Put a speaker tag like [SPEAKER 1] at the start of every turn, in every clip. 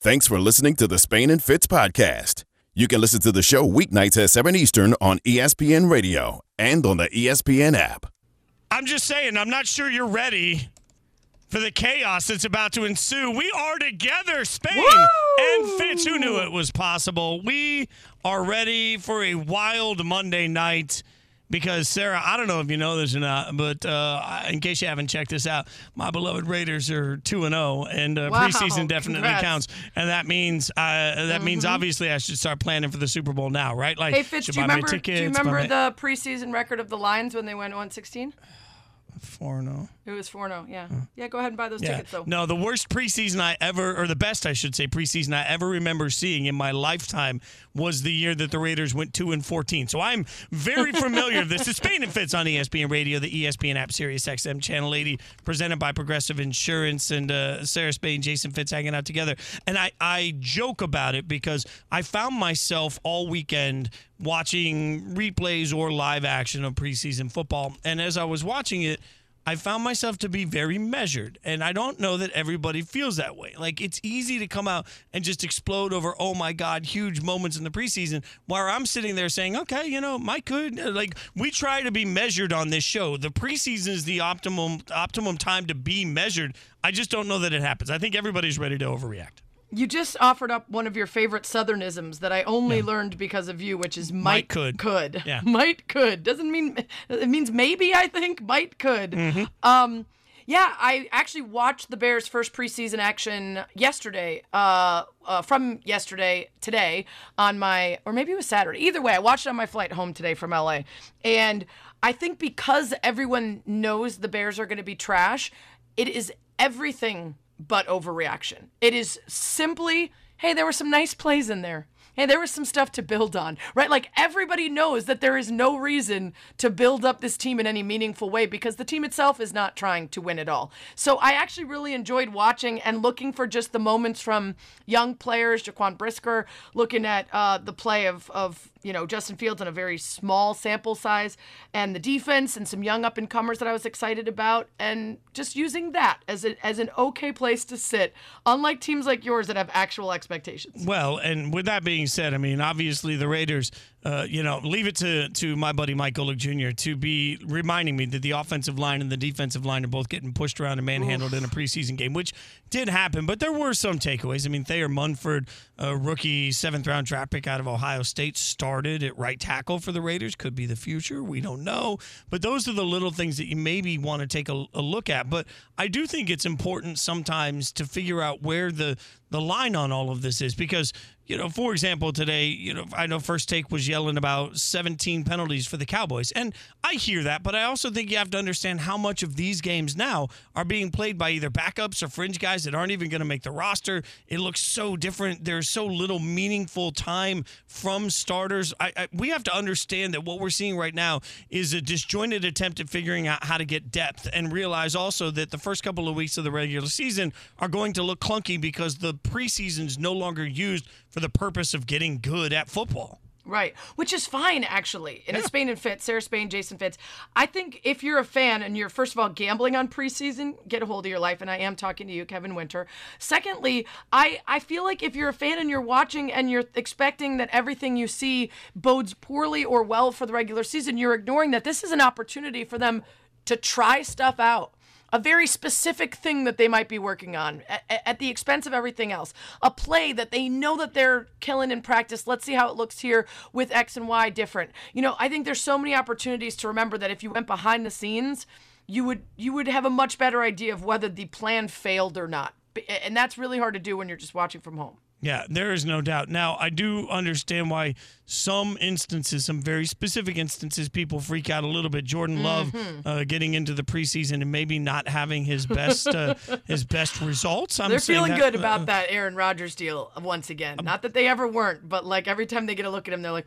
[SPEAKER 1] Thanks for listening to the Spain and Fitz podcast. You can listen to the show weeknights at 7 Eastern on ESPN Radio and on the ESPN app.
[SPEAKER 2] I'm just saying, I'm not sure you're ready for the chaos that's about to ensue. We are together, Spain and Fitz. Who knew it was possible? We are ready for a wild Monday night. Because Sarah, I don't know if you know this or not, but uh, in case you haven't checked this out, my beloved Raiders are two and zero, and uh,
[SPEAKER 3] Wow,
[SPEAKER 2] preseason definitely
[SPEAKER 3] congrats.
[SPEAKER 2] counts. And that means uh, that means obviously I should start planning for the Super Bowl now, right? Like,
[SPEAKER 3] Hey Fitz,
[SPEAKER 2] should
[SPEAKER 3] do you remember? Do you remember the preseason record of the Lions when they went 116?
[SPEAKER 2] four and oh. zero?
[SPEAKER 3] It was 4 0. Yeah. Yeah, go ahead and buy those
[SPEAKER 2] Yeah.
[SPEAKER 3] tickets though.
[SPEAKER 2] No, the worst preseason I ever, or the best I should say, preseason I ever remember seeing in my lifetime was the year that the Raiders went two and fourteen. So I'm very familiar. With this is Spain and Fitz on ESPN Radio, the ESPN app, Sirius XM Channel 80, presented by Progressive Insurance, and uh, Sarah Spain, Jason Fitz hanging out together. And I I joke about it because I found myself all weekend watching replays or live action of preseason football, and as I was watching it. I found myself to be very measured. And I don't know that everybody feels that way. Like, it's easy to come out and just explode over, oh my God, huge moments in the preseason, while I'm sitting there saying, okay, you know, Mike could. uh, Like, we try to be measured on this show. The preseason is the optimum optimum time to be measured. I just don't know that it happens. I think everybody's ready to overreact.
[SPEAKER 3] You just offered up one of your favorite Southernisms that I only learned because of you, which is might,
[SPEAKER 2] could.
[SPEAKER 3] Could.
[SPEAKER 2] Yeah.
[SPEAKER 3] Might could. Doesn't mean it means maybe, I think. Might could.
[SPEAKER 2] Mm-hmm.
[SPEAKER 3] Um yeah, I actually watched the Bears' first preseason action yesterday, uh, uh, from yesterday today on my, or maybe it was Saturday. Either way, I watched it on my flight home today from LA. And I think because everyone knows the Bears are going to be trash, it is everything but overreaction. It is simply, hey, there were some nice plays in there. Hey, there was some stuff to build on, right? Like everybody knows that there is no reason to build up this team in any meaningful way because the team itself is not trying to win at all. So I actually really enjoyed watching and looking for just the moments from young players, Jaquan Brisker, looking at uh, the play of, of you know Justin Fields on a very small sample size, and the defense and some young up and comers that I was excited about, and just using that as a, as an okay place to sit, unlike teams like yours that have actual expectations.
[SPEAKER 2] Well, and with that being said, I mean, obviously the Raiders, uh, you know, leave it to to my buddy Mike Golic Jr. to be reminding me that the offensive line and the defensive line are both getting pushed around and manhandled in a preseason game, which did happen. But there were some takeaways. I mean, Thayer Munford, a rookie seventh round draft pick out of Ohio State, started at right tackle for the Raiders. Could be the future. We don't know. But those are the little things that you maybe want to take a, a look at. But I do think it's important sometimes to figure out where the the line on all of this is because you know for example today you know i know first take was yelling about 17 penalties for the cowboys and i hear that but i also think you have to understand how much of these games now are being played by either backups or fringe guys that aren't even going to make the roster. It looks so different. There's so little meaningful time from starters. I, I we have to understand that what we're seeing right now is a disjointed attempt at figuring out how to get depth and realize also that the first couple of weeks of the regular season are going to look clunky because the preseason's no longer used for the purpose of getting good at football.
[SPEAKER 3] Right, which is fine actually. And it's Spain and Fitz, Sarah Spain, Jason Fitz. I think if you're a fan and you're first of all gambling on preseason, get a hold of your life. And I am talking to you, Kevin Winter. Secondly, I I feel like if you're a fan and you're watching and you're expecting that everything you see bodes poorly or well for the regular season, you're ignoring that this is an opportunity for them to try stuff out a very specific thing that they might be working on at, at the expense of everything else. A play that they know that they're killing in practice. Let's see how it looks here with X and Y different. You know, I think there's so many opportunities to remember that if you went behind the scenes, you would you would have a much better idea of whether the plan failed or not. And that's really hard to do when you're just watching from home.
[SPEAKER 2] Yeah, there is no doubt. Now, I do understand why some instances, some very specific instances, people freak out a little bit. Jordan Love uh, getting into the preseason and maybe not having his best uh, his best results. I'm
[SPEAKER 3] They're feeling
[SPEAKER 2] that,
[SPEAKER 3] good
[SPEAKER 2] uh,
[SPEAKER 3] about that Aaron Rodgers deal once again. Not that they ever weren't, but like every time they get a look at him, they're like,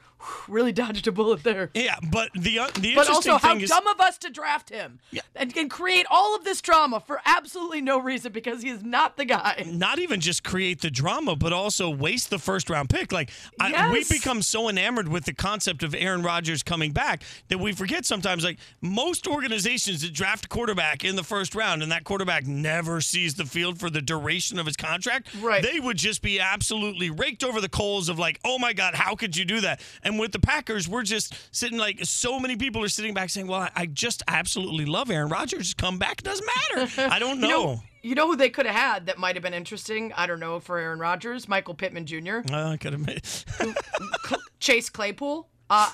[SPEAKER 3] really dodged a bullet there.
[SPEAKER 2] Yeah, but the uh, the
[SPEAKER 3] But also, how
[SPEAKER 2] thing is,
[SPEAKER 3] dumb of us to draft him yeah. and, and create all of this drama for absolutely no reason because he is not the the guy.
[SPEAKER 2] not even just create the drama, but also waste the first round pick. Like I, we become so enamored with the concept of Aaron Rodgers coming back that we forget sometimes. Like most organizations that draft quarterback in the first round, and that quarterback never sees the field for the duration of his contract,
[SPEAKER 3] Right.
[SPEAKER 2] They would just be absolutely raked over the coals of like, oh my god, how could you do that? And with the Packers, we're just sitting like so many people are sitting back saying, well, I, I just absolutely love Aaron Rodgers. Come back, doesn't matter. I don't know.
[SPEAKER 3] You know, you know who they could have had that might have been interesting? I don't know for Aaron Rodgers, Michael Pittman Jr.,
[SPEAKER 2] Uh, could have made.
[SPEAKER 3] Chase Claypool. Uh,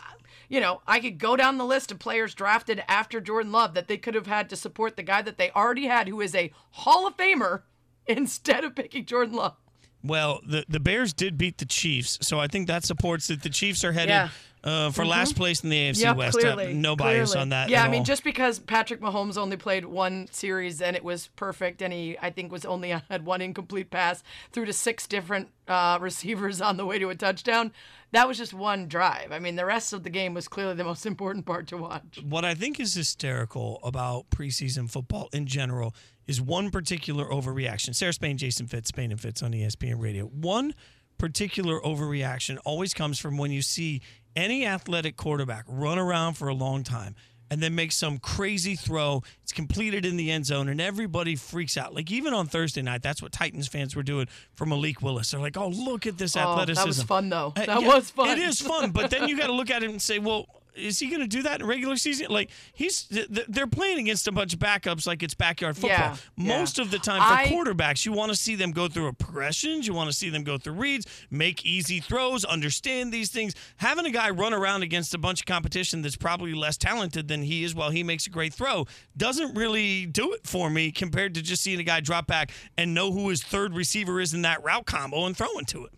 [SPEAKER 3] you know, I could go down the list of players drafted after Jordan Love that they could have had to support the guy that they already had, who is a Hall of Famer, instead of picking Jordan Love.
[SPEAKER 2] Well, the the Bears did beat the Chiefs, so I think that supports that the Chiefs are headed
[SPEAKER 3] Yeah.
[SPEAKER 2] Uh, for last place in the AFC
[SPEAKER 3] Yeah,
[SPEAKER 2] West. Uh,
[SPEAKER 3] clearly.
[SPEAKER 2] no bias
[SPEAKER 3] clearly.
[SPEAKER 2] on that.
[SPEAKER 3] Yeah, I mean,
[SPEAKER 2] all.
[SPEAKER 3] just because Patrick Mahomes only played one series and it was perfect, and he, I think, was only had one incomplete pass through to six different uh, receivers on the way to a touchdown. That was just one drive. I mean, the rest of the game was clearly the most important part to watch.
[SPEAKER 2] what I think is hysterical about preseason football in general is one particular overreaction. Sarah Spain, Jason Fitz, Spain and Fitz on ESPN Radio. One particular overreaction always comes from when you see any athletic quarterback run around for a long time and then make some crazy throw. It's completed in the end zone, and everybody freaks out. Like even on Thursday night, that's what Titans fans were doing for Malik Willis. They're like, "Oh, look at this
[SPEAKER 3] Oh,
[SPEAKER 2] athleticism."
[SPEAKER 3] that was fun, though.
[SPEAKER 2] Uh,
[SPEAKER 3] That
[SPEAKER 2] yeah,
[SPEAKER 3] was fun.
[SPEAKER 2] It is fun, but then you got to look at it and say, well, is he going to do that in regular season? Like he's th- th- they're playing against a bunch of backups like it's backyard football.
[SPEAKER 3] Yeah, yeah.
[SPEAKER 2] Most of the time for
[SPEAKER 3] I-
[SPEAKER 2] quarterbacks, you want to see them go through a progressions, you want to see them go through reads, make easy throws, understand these things. Having a guy run around against a bunch of competition that's probably less talented than he is while he makes a great throw doesn't really do it for me compared to just seeing a guy drop back and know who his third receiver is in that route combo and throwing to it.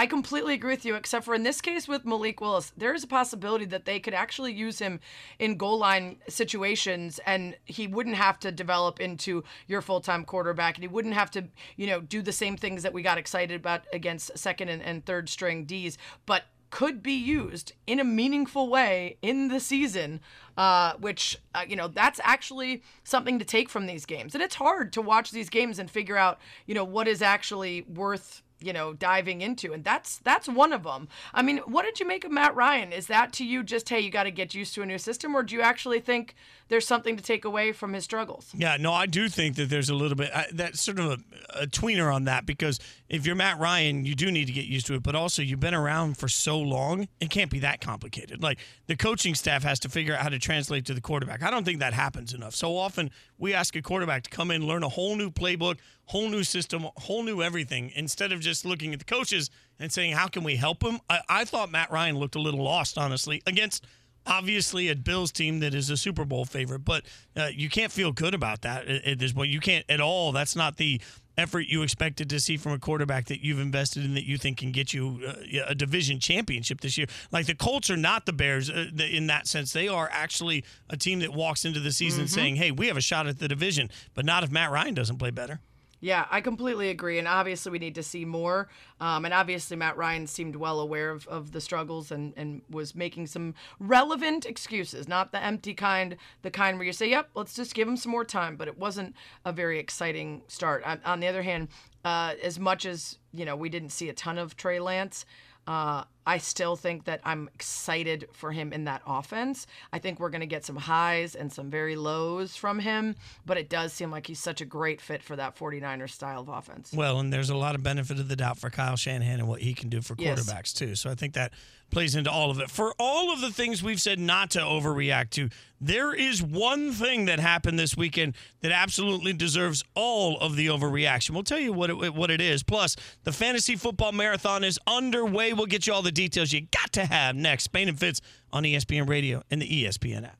[SPEAKER 3] I completely agree with you, except for in this case with Malik Willis, there is a possibility that they could actually use him in goal line situations and he wouldn't have to develop into your full time quarterback and he wouldn't have to, you know, do the same things that we got excited about against second and, and third string Ds, but could be used in a meaningful way in the season, uh, which, uh, you know, that's actually something to take from these games. And it's hard to watch these games and figure out, you know, what is actually worth you know diving into and that's that's one of them i mean what did you make of matt ryan is that to you just hey you got to get used to a new system or do you actually think there's something to take away from his struggles
[SPEAKER 2] Yeah, no, I do think that there's a little bit I, that's sort of a, a tweener on that because if you're Matt Ryan, you do need to get used to it, but also you've been around for so long, it can't be that complicated. Like the coaching staff has to figure out how to translate to the quarterback. I don't think that happens enough. So often we ask a quarterback to come in, learn a whole new playbook, whole new system, whole new everything, instead of just looking at the coaches and saying, how can we help them? I, I thought Matt Ryan looked a little lost, honestly, against obviously a Bills team that is a Super Bowl favorite, but uh, you can't feel good about that at, at this point. You can't at all. That's not the effort you expected to see from a quarterback that you've invested in that you think can get you uh, a division championship this year. Like the Colts are not the Bears uh, the, in that sense. They are actually a team that walks into the season saying, "Hey, we have a shot at the division," but not if Matt Ryan doesn't play better.
[SPEAKER 3] Yeah i completely agree and obviously we need to see more um, and obviously matt ryan seemed well aware of, of the struggles and, and was making some relevant excuses not the empty kind the kind where you say yep let's just give him some more time but it wasn't a very exciting start. On, on the other hand uh, as much as you know we didn't see a ton of trey lance uh, I still think that I'm excited for him in that offense. I think we're going to get some highs and some very lows from him, but it does seem like he's such a great fit for that 49ers style of offense.
[SPEAKER 2] Well, and there's a lot of benefit of the doubt for Kyle Shanahan and what he can do for
[SPEAKER 3] Yes.
[SPEAKER 2] quarterbacks too. So I think that plays into all of it. For all of the things we've said not to overreact to, there is one thing that happened this weekend that absolutely deserves all of the overreaction. We'll tell you what it, what it is. Plus, the fantasy football marathon is underway. We'll get you all the details you got to have next. Spain and Fitz on ESPN Radio and the ESPN app.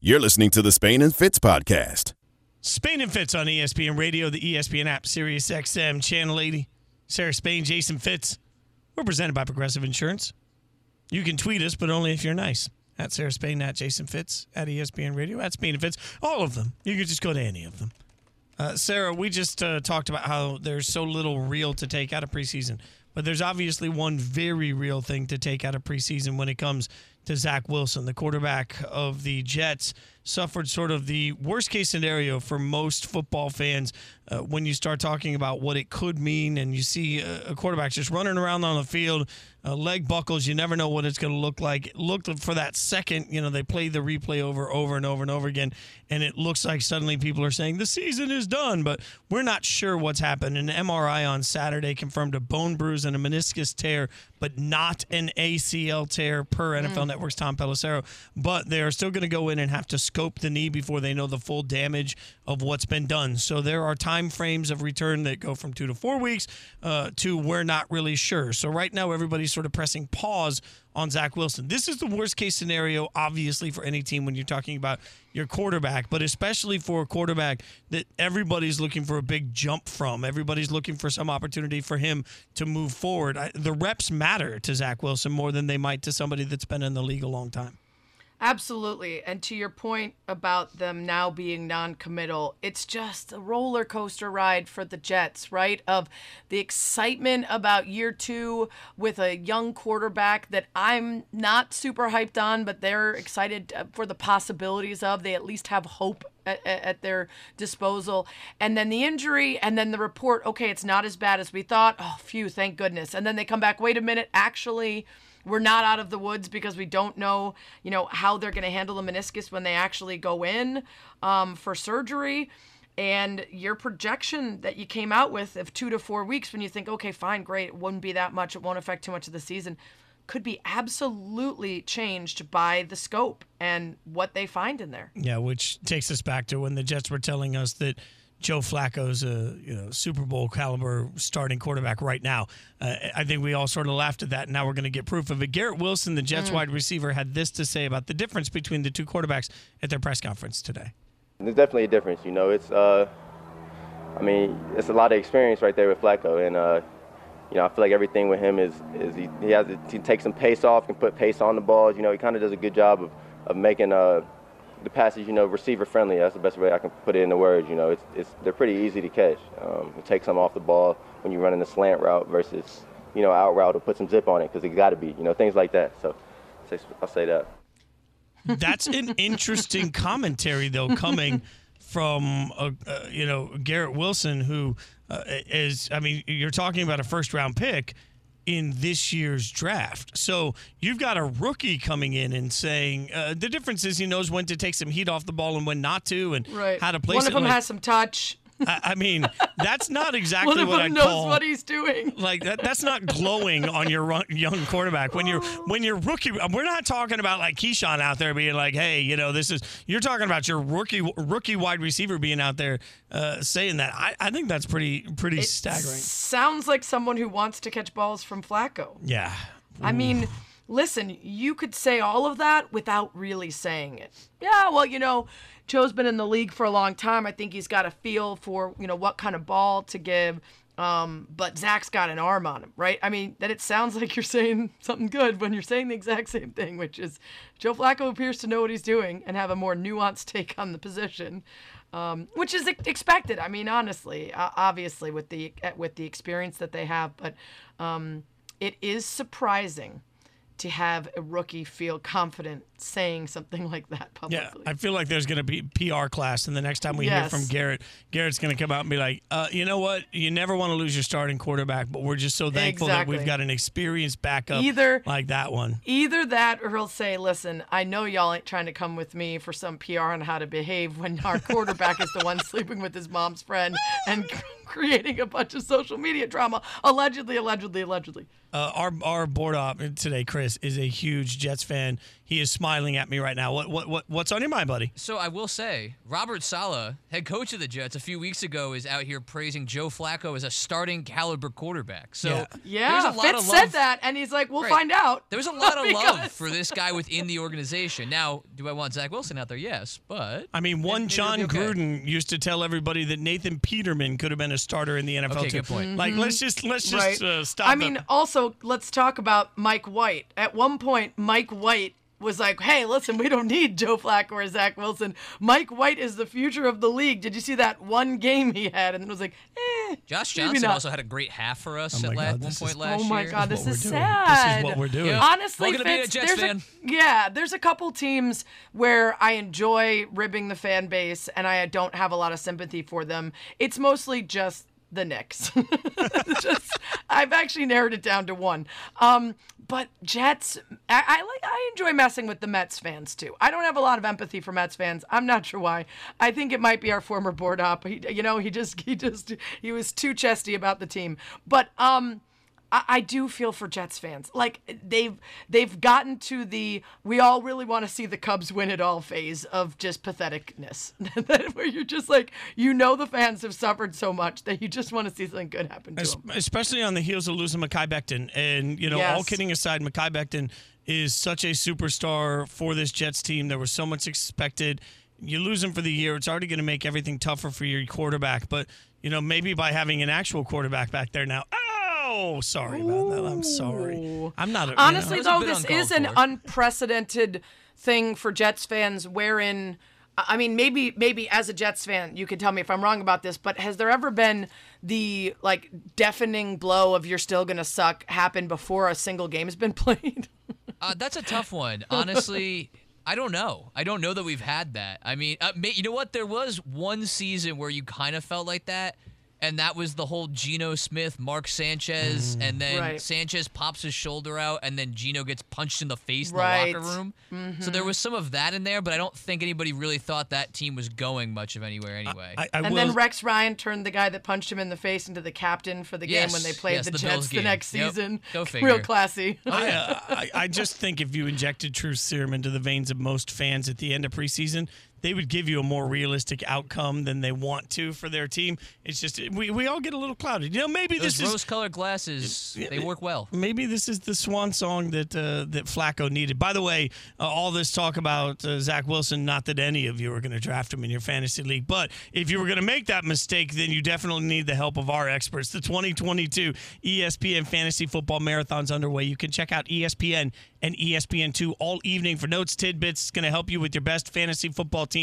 [SPEAKER 1] You're listening to the Spain and Fitz podcast.
[SPEAKER 2] Spain and Fitz on ESPN Radio, the ESPN app, Sirius XM, Channel 80. Sarah Spain, Jason Fitz. We're presented by Progressive Insurance. You can tweet us, but only if you're nice. At Sarah Spain, at Jason Fitz, at ESPN Radio, at Spain and Fitz. All of them. You can just go to any of them. Uh, Sarah, we just uh, talked about how there's so little real to take out of preseason, but there's obviously one very real thing to take out of preseason when it comes to Zach Wilson, the quarterback of the Jets. Suffered sort of the worst case scenario for most football fans uh, when you start talking about what it could mean and you see a, quarterback just running around on the field, uh, leg buckles, you never know what it's going to look like. Look for that second, you know, they play the replay over, over and over and over again, and it looks like suddenly people are saying the season is done, but we're not sure what's happened. An MRI on Saturday confirmed a bone bruise and a meniscus tear, but not an ACL tear per NFL Network's Tom Pelissero. But they're still going to go in and have to scope the knee before they know the full damage of what's been done. So there are time frames of return that go from two to four weeks uh, to we're not really sure. So right now everybody's sort of pressing pause on Zach Wilson. This is the worst case scenario, obviously, for any team when you're talking about your quarterback, but especially for a quarterback that everybody's looking for a big jump from. Everybody's looking for some opportunity for him to move forward. I, the reps matter to Zach Wilson more than they might to somebody that's been in the league a long time.
[SPEAKER 3] Absolutely. And to your point about them now being non committal, it's just a roller coaster ride for the Jets, right? Of the excitement about year two with a young quarterback that I'm not super hyped on, but they're excited uh, for the possibilities of. They at least have hope at, at, their disposal. And then the injury, and then the report okay, it's not as bad as we thought. Oh, phew, thank goodness. And then they come back, wait a minute, actually we're not out of the woods because we don't know, you know, how they're going to handle the meniscus when they actually go in um, for surgery. And your projection that you came out with of two to four weeks, when you think, okay, fine, great, it wouldn't be that much, it won't affect too much of the season, could be absolutely changed by the scope and what they find in there.
[SPEAKER 2] Yeah, which takes us back to when the Jets were telling us that Joe Flacco's a you know Super Bowl caliber starting quarterback right now. Uh, I think we all sort of laughed at that. And now we're going to get proof of it. Garrett Wilson, the Jets wide receiver, had this to say about the difference between the two quarterbacks at their press conference today.
[SPEAKER 4] There's definitely a difference. You know, it's uh, I mean, it's a lot of experience right there with Flacco, and uh, you know, I feel like everything with him is is he, he has to, he takes some pace off, can put pace on the balls. You know, he kind of does a good job of of making uh the passes, you know, receiver friendly. That's the best way I can put it into words. You know, it's, it's they're pretty easy to catch. Um, it takes them off the ball when you're running the slant route versus, you know, out route to put some zip on it because it got to be, you know, things like that. So I'll say that.
[SPEAKER 2] That's an interesting commentary, though, coming from uh, uh, you know Garrett Wilson, who uh, is. I mean, you're talking about a first round pick in this year's draft. So you've got a rookie coming in and saying uh, the difference is he knows when to take some heat off the ball and when not to, and
[SPEAKER 3] right.
[SPEAKER 2] how to place
[SPEAKER 3] One
[SPEAKER 2] it.
[SPEAKER 3] of them
[SPEAKER 2] like,
[SPEAKER 3] has some touch.
[SPEAKER 2] I, I mean, that's not exactly
[SPEAKER 3] One of
[SPEAKER 2] what
[SPEAKER 3] them
[SPEAKER 2] I
[SPEAKER 3] knows
[SPEAKER 2] call
[SPEAKER 3] what he's doing.
[SPEAKER 2] like that. That's not glowing on your run, young quarterback when you're when you're rookie. We're not talking about like Keyshawn out there being like, hey, you know, this is. You're talking about your rookie rookie wide receiver being out there uh, saying that. I, I think that's pretty pretty
[SPEAKER 3] It
[SPEAKER 2] staggering.
[SPEAKER 3] Sounds like someone who wants to catch balls from Flacco.
[SPEAKER 2] Yeah.
[SPEAKER 3] I mean, listen, you could say all of that without really saying it. Yeah, well, you know, Joe's been in the league for a long time. I think he's got a feel for, you know, what kind of ball to give. Um, but Zach's got an arm on him, right? I mean, that it sounds like you're saying something good when you're saying the exact same thing, which is Joe Flacco appears to know what he's doing and have a more nuanced take on the position, um, which is expected. I mean, honestly, uh, obviously with the with the experience that they have, but um, it is surprising to have a rookie feel confident saying something like that publicly. Yeah.
[SPEAKER 2] I feel like there's going to be PR class, and the next time we hear from Garrett, Garrett's going to come out and be like, uh, "You know what? You never want to lose your starting quarterback, but we're just so thankful that we've got an experienced backup
[SPEAKER 3] Either-
[SPEAKER 2] like that one."
[SPEAKER 3] Either that or he'll say, listen, I know y'all ain't trying to come with me for some PR on how to behave when our quarterback is the one sleeping with his mom's friend and creating a bunch of social media drama. Allegedly, allegedly, allegedly.
[SPEAKER 2] Uh, our our board op today, Chris, is a huge Jets fan. He is smiling at me right now. What what what what's on your mind, buddy?
[SPEAKER 5] So I will say, Robert Saleh, head coach of the Jets, a few weeks ago is out here praising Joe Flacco as a starting caliber quarterback. So
[SPEAKER 2] Yeah.
[SPEAKER 3] Yeah,
[SPEAKER 5] there's a lot
[SPEAKER 3] Fitz
[SPEAKER 5] of
[SPEAKER 3] said that, and he's like, we'll
[SPEAKER 5] Right.
[SPEAKER 3] find out.
[SPEAKER 5] There's a lot of love for this guy within the organization. Now, do I want Zach Wilson out there? Yes, but
[SPEAKER 2] I mean, one
[SPEAKER 5] maybe Jon okay.
[SPEAKER 2] Gruden used to tell everybody that Nathan Peterman could have been a starter in the NFL
[SPEAKER 5] Okay,
[SPEAKER 2] too.
[SPEAKER 5] good point.
[SPEAKER 2] Like, let's just let's just
[SPEAKER 3] right.
[SPEAKER 2] uh, stop.
[SPEAKER 3] I
[SPEAKER 2] the-
[SPEAKER 3] mean, also, let's talk about Mike White. At one point, Mike White was like, hey, listen, we don't need Joe Flacco or Zach Wilson. Mike White is the future of the league. Did you see that one game he had? And it was like, Eh,
[SPEAKER 5] Josh
[SPEAKER 3] maybe
[SPEAKER 5] Johnson
[SPEAKER 3] not.
[SPEAKER 5] also had a great half for us
[SPEAKER 2] Oh
[SPEAKER 5] at
[SPEAKER 2] God,
[SPEAKER 5] one
[SPEAKER 2] this
[SPEAKER 5] point
[SPEAKER 2] is-
[SPEAKER 5] last
[SPEAKER 3] oh my
[SPEAKER 5] year.
[SPEAKER 3] God,
[SPEAKER 2] This
[SPEAKER 3] this
[SPEAKER 2] is
[SPEAKER 3] is
[SPEAKER 2] what we're doing. This is what we're doing.
[SPEAKER 5] Yeah.
[SPEAKER 3] Honestly,
[SPEAKER 5] Welcome to being a Jets
[SPEAKER 3] there's
[SPEAKER 5] fan.
[SPEAKER 3] yeah, there's a couple teams where I enjoy ribbing the fan base, and I don't have a lot of sympathy for them. It's mostly just the Knicks. just, I've actually narrowed it down to one. Um, but Jets, I, I like. I enjoy messing with the Mets fans too. I don't have a lot of empathy for Mets fans. I'm not sure why. I think it might be our former board op. He, you know, he just, he just, he was too chesty about the team. But um. I, I do feel for Jets fans. Like they've they've gotten to the we all really want to see the Cubs win it all phase of just patheticness. Where you're just like you know the fans have suffered so much that you just want to see something good happen to them.
[SPEAKER 2] especially on the heels of losing Mekhi Becton. And, you know, all kidding aside, Mekhi Becton is such a superstar for this Jets team. There was so much expected. You lose him for the year, it's already going to make everything tougher for your quarterback. But, you know, maybe by having an actual quarterback back there now. Ah, Oh, sorry about that. I'm sorry. I'm not. A, you know.
[SPEAKER 3] Honestly,
[SPEAKER 5] That was a
[SPEAKER 3] though, this is an unprecedented thing for Jets fans. Wherein, I mean, maybe maybe as a Jets fan, you can tell me if I'm wrong about this. But has there ever been the like deafening blow of "you're still gonna suck" happen before a single game has been played?
[SPEAKER 5] Uh, that's a tough one. Honestly, I don't know. I don't know that we've had that. I mean, uh, you know what? There was one season where you kind of felt like that, and that was the whole Geno Smith, Mark Sanchez, and then
[SPEAKER 3] Right.
[SPEAKER 5] Sanchez pops his shoulder out, and then Geno gets punched in the face
[SPEAKER 3] Right.
[SPEAKER 5] in the locker room. So there was some of that in there, but I don't think anybody really thought that team was going much of anywhere anyway.
[SPEAKER 2] I, I
[SPEAKER 3] and
[SPEAKER 2] will,
[SPEAKER 3] then Rex Ryan turned the guy that punched him in the face into the captain for the game when they played
[SPEAKER 5] yes,
[SPEAKER 3] the,
[SPEAKER 5] the
[SPEAKER 3] Jets the
[SPEAKER 5] game.
[SPEAKER 3] next
[SPEAKER 5] Yep.
[SPEAKER 3] season.
[SPEAKER 5] Go
[SPEAKER 3] Real classy.
[SPEAKER 2] I, uh, I, I just think if you injected truth serum into the veins of most fans at the end of preseason, they would give you a more realistic outcome than they want to for their team. It's just we, we all get a little clouded. You know, maybe
[SPEAKER 5] Those
[SPEAKER 2] this is
[SPEAKER 5] rose-colored glasses, they work well.
[SPEAKER 2] maybe this is the swan song that uh, that Flacco needed. By the way, uh, all this talk about uh, Zach Wilson, not that any of you are going to draft him in your fantasy league, but if you were going to make that mistake, then you definitely need the help of our experts. The 2022 ESPN Fantasy Football Marathon's underway. You can check out ESPN and ESPN2 all evening for notes, tidbits. It's going to help you with your best fantasy football team.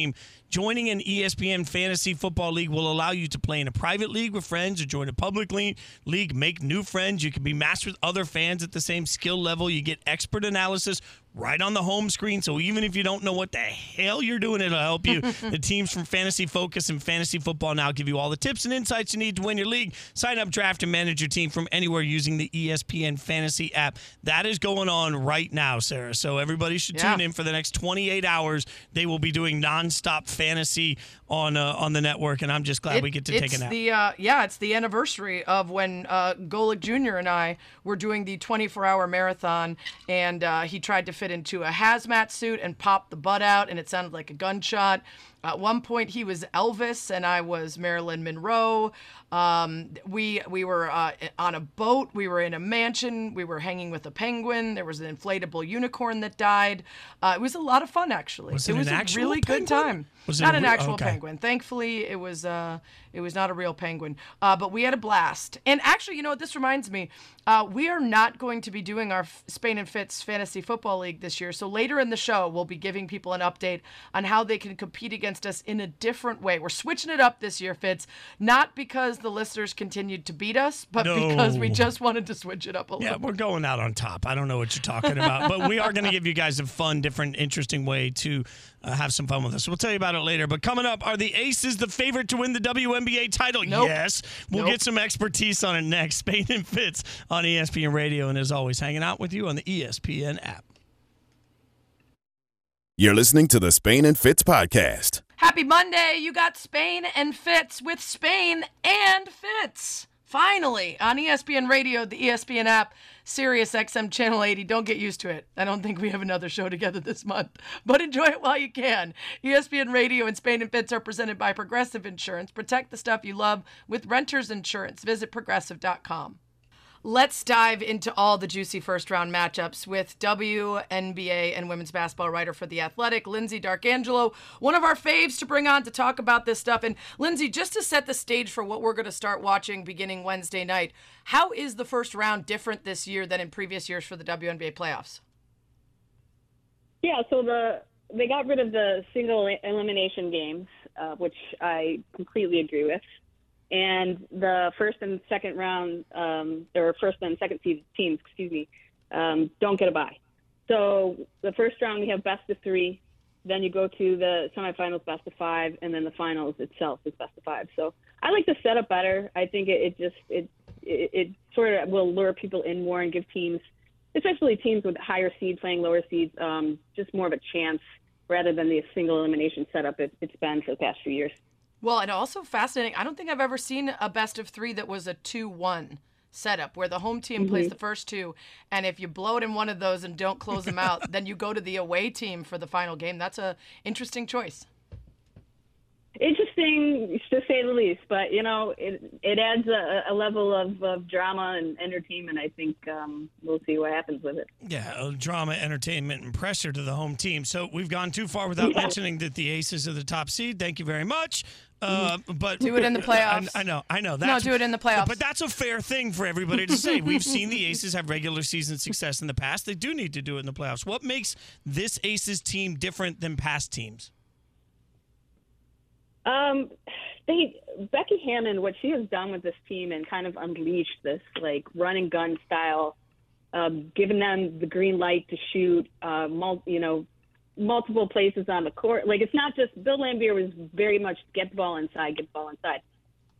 [SPEAKER 2] Joining an ESPN Fantasy Football League will allow you to play in a private league with friends or join a public league, make new friends. You can be matched with other fans at the same skill level. You get expert analysis right on the home screen. So even if you don't know what the hell you're doing, it'll help you. the teams from Fantasy Focus and Fantasy Football now give you all the tips and insights you need to win your league. Sign up, draft, and manage your team from anywhere using the ESPN Fantasy app. That is going on right now, Sarah. So everybody should
[SPEAKER 3] Yeah.
[SPEAKER 2] tune in for the next 28 hours. They will be doing nonstop fantasy on uh, on the network, and I'm just glad
[SPEAKER 3] It-
[SPEAKER 2] we get to take a nap.
[SPEAKER 3] The uh, yeah, it's the anniversary of when uh, Golic Jr. and I were doing the 24-hour marathon, and uh, he tried to fit into a hazmat suit and popped the butt out, and it sounded like a gunshot. At one point, he was Elvis, and I was Marilyn Monroe. Um, we we were uh, on a boat. We were in a mansion. We were hanging with a penguin. There was an inflatable unicorn that died. Uh, it was a lot of fun, actually.
[SPEAKER 2] Was it
[SPEAKER 3] was
[SPEAKER 2] an
[SPEAKER 3] a really good time.
[SPEAKER 2] Was
[SPEAKER 3] Not an
[SPEAKER 2] real-
[SPEAKER 3] actual
[SPEAKER 2] okay.
[SPEAKER 3] penguin. Thankfully, it was uh, it was not a real penguin. Uh, but we had a blast. And actually, you know what? This reminds me. Uh, we are not going to be doing our Spain and Fitz Fantasy Football League this year. So later in the show, we'll be giving people an update on how they can compete against us in a different way. We're switching it up this year, Fitz. Not because the listeners continued to beat us, but because we just wanted to switch it up a little.
[SPEAKER 2] Yeah, we're going out on top. I don't know what you're talking about, but we are going to give you guys a fun, different, interesting way to uh, have some fun with us. We'll tell you about it later. But coming up, are the Aces the favorite to win the WNBA title?
[SPEAKER 3] Nope.
[SPEAKER 2] Yes. We'll
[SPEAKER 3] Nope.
[SPEAKER 2] get some expertise on it next. Spain and Fitz on ESPN Radio, and as always, hanging out with you on the ESPN app.
[SPEAKER 1] You're listening to the Spain and Fitz podcast.
[SPEAKER 3] Happy Monday! You got Spain and Fitz with Spain and Fitz. Finally, on ESPN Radio, the ESPN app, Sirius XM Channel 80. Don't get used to it. I don't think we have another show together this month, but enjoy it while you can. ESPN Radio and Spain and Fitz are presented by Progressive Insurance. Protect the stuff you love with Renters Insurance. Visit progressive.com. Let's dive into all the juicy first round matchups with WNBA and women's basketball writer for The Athletic, Lyndsey D'Arcangelo, one of our faves to bring on to talk about this stuff. And Lyndsey, just to set the stage for what we're going to start watching beginning Wednesday night, how is the first round different this year than in previous years for the WNBA playoffs?
[SPEAKER 6] Yeah, so the they got rid of the single elimination games, uh, which I completely agree with. And the first and second round, um, or first and second seed teams, excuse me, um, don't get a bye. So the first round we have best of three, then you go to the semifinals, best of five, and then the finals itself is best of five. So I like the setup better. I think it, it just it, it it sort of will lure people in more and give teams, especially teams with higher seed playing lower seeds, um, just more of a chance rather than the single elimination setup it, it's been for the past few years.
[SPEAKER 3] Well, and also fascinating. I don't think I've ever seen a best of three that was a two-one setup where the home team plays mm-hmm. the first two, and if you blow it in one of those and don't close them out, then you go to the away team for the final game. That's a interesting choice.
[SPEAKER 6] Interesting to say the least, but you know it it adds a, a level of, of drama and entertainment. I think um, we'll see what happens with it.
[SPEAKER 2] Yeah, uh, drama, entertainment, and pressure to the home team. So we've gone too far without mentioning that the Aces are the top seed. Thank you very much. Uh, but
[SPEAKER 3] Do it in the playoffs.
[SPEAKER 2] I, I know, I know. That's, no,
[SPEAKER 3] do it in the playoffs.
[SPEAKER 2] But that's a fair thing for everybody to say. We've seen the Aces have regular season success in the past. They do need to do it in the playoffs. What makes this Aces team different than past teams?
[SPEAKER 6] Um, they Becky Hammon, what she has done with this team and kind of unleashed this like run and gun style, um, giving them the green light to shoot, uh, mul- you know, multiple places on the court. Like it's not just Bill Laimbeer was very much get the ball inside, get the ball inside,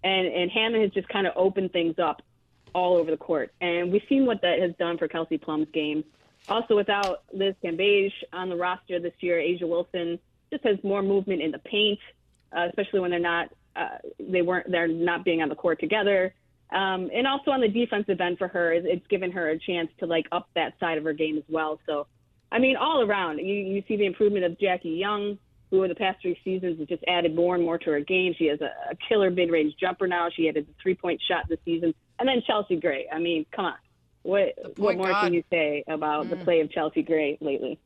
[SPEAKER 6] and and Hammon has just kind of opened things up all over the court, and we've seen what that has done for Kelsey Plum's game. Also, without Liz Cambage on the roster this year, A'ja Wilson just has more movement in the paint uh, especially when they're not uh, they weren't they're not being on the court together. Um, and also on the defensive end for her, it's given her a chance to like up that side of her game as well. So, I mean, all around, you, you see the improvement of Jackie Young, who in the past three seasons has just added more and more to her game. She has a, a killer mid-range jumper now. She added the three-point shot this season, and then Chelsea Gray. I mean, come on, what what more
[SPEAKER 3] guard.
[SPEAKER 6] can you say about the play of Chelsea Gray lately?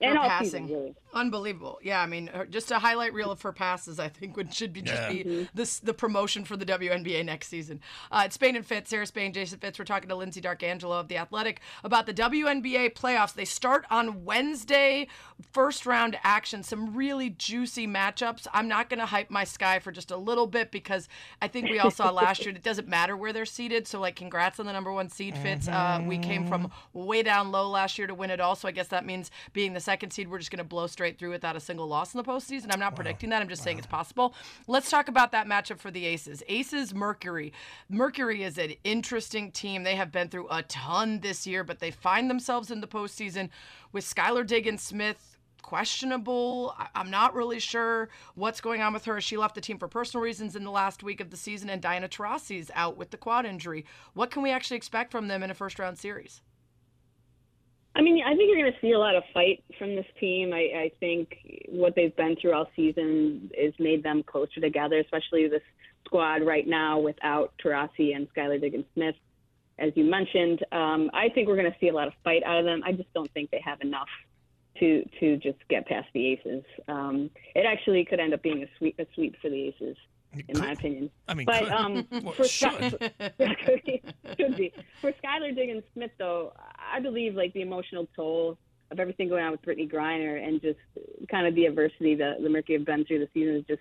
[SPEAKER 6] And
[SPEAKER 3] Her
[SPEAKER 6] all
[SPEAKER 3] passing,
[SPEAKER 6] season, really.
[SPEAKER 3] Unbelievable. Yeah, I mean, her, just a highlight reel of her passes, I think, would should be just
[SPEAKER 2] Yeah.
[SPEAKER 3] be this the promotion for the WNBA next season. Uh, it's Spain and Fitz, Sarah Spain, Jason Fitz. We're talking to Lyndsey D'Arcangelo of the Athletic about the WNBA playoffs. They start on Wednesday, first round action. Some really juicy matchups. I'm not going to hype my sky for just a little bit because I think we all saw last year it doesn't matter where they're seated. So, like, congrats on the number one seed, Fitz. Uh, we came from way down low last year to win it all. So I guess that means being the second seed, we're just going to blow straight through without a single loss in the postseason. I'm not predicting that. I'm just saying it's possible. Let's talk about that matchup for the Aces. Aces Mercury. Mercury is an interesting team. They have been through a ton this year, but they find themselves in the postseason with Skylar Diggins Smith questionable. I'm not really sure what's going on with her. She left the team for personal reasons in the last week of the season, and Diana Taurasi's out with the quad injury. What can we actually expect from them in a first round series?
[SPEAKER 6] I mean, I think you're going to see a lot of fight from this team. I, I think what they've been through all season has made them closer together, especially this squad right now without Taurasi and Skylar Diggins Smith, as you mentioned. Um, I think we're going to see a lot of fight out of them. I just don't think they have enough to to just get past the Aces. Um, it actually could end up being a sweep a sweep for the Aces, in my opinion.
[SPEAKER 2] I mean,
[SPEAKER 6] But
[SPEAKER 2] could-
[SPEAKER 6] um,
[SPEAKER 2] Well,
[SPEAKER 6] for
[SPEAKER 2] should.
[SPEAKER 6] could be, should be. For Skylar Diggins Smith, though, I believe like the emotional toll of everything going on with Brittney Griner and just kind of the adversity that the Mercury have been through the season is just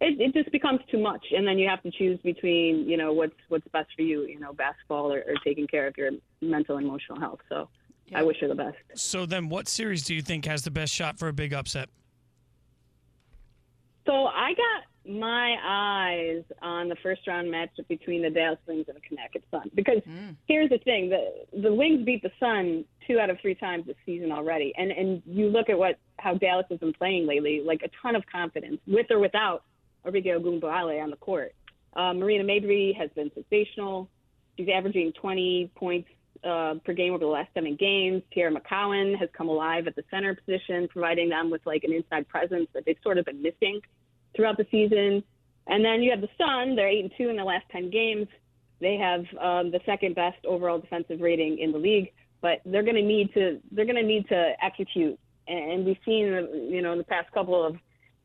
[SPEAKER 6] it, it just becomes too much, and then you have to choose between you know what's what's best for you, you know, basketball or, or taking care of your mental and emotional health. So I wish her the best.
[SPEAKER 2] So then, what series do you think has the best shot for a big upset?
[SPEAKER 6] So I got my eyes on the first round matchup between the Dallas Wings and the Connecticut Sun because here's the thing: the the Wings beat the Sun two out of three times this season already, and and you look at what how Dallas has been playing lately, like a ton of confidence with or without Arike Ogunbowale on the court. Uh, Marina Mabrey has been sensational. She's averaging 20 points uh, per game over the last seven games. Teaira McCowan has come alive at the center position, providing them with like an inside presence that they've sort of been missing throughout the season. And then you have the Sun; they're eight and two in the last 10 games. They have um, the second best overall defensive rating in the league, but they're going to need to they're going to need to execute. And and we've seen, you know, in the past couple of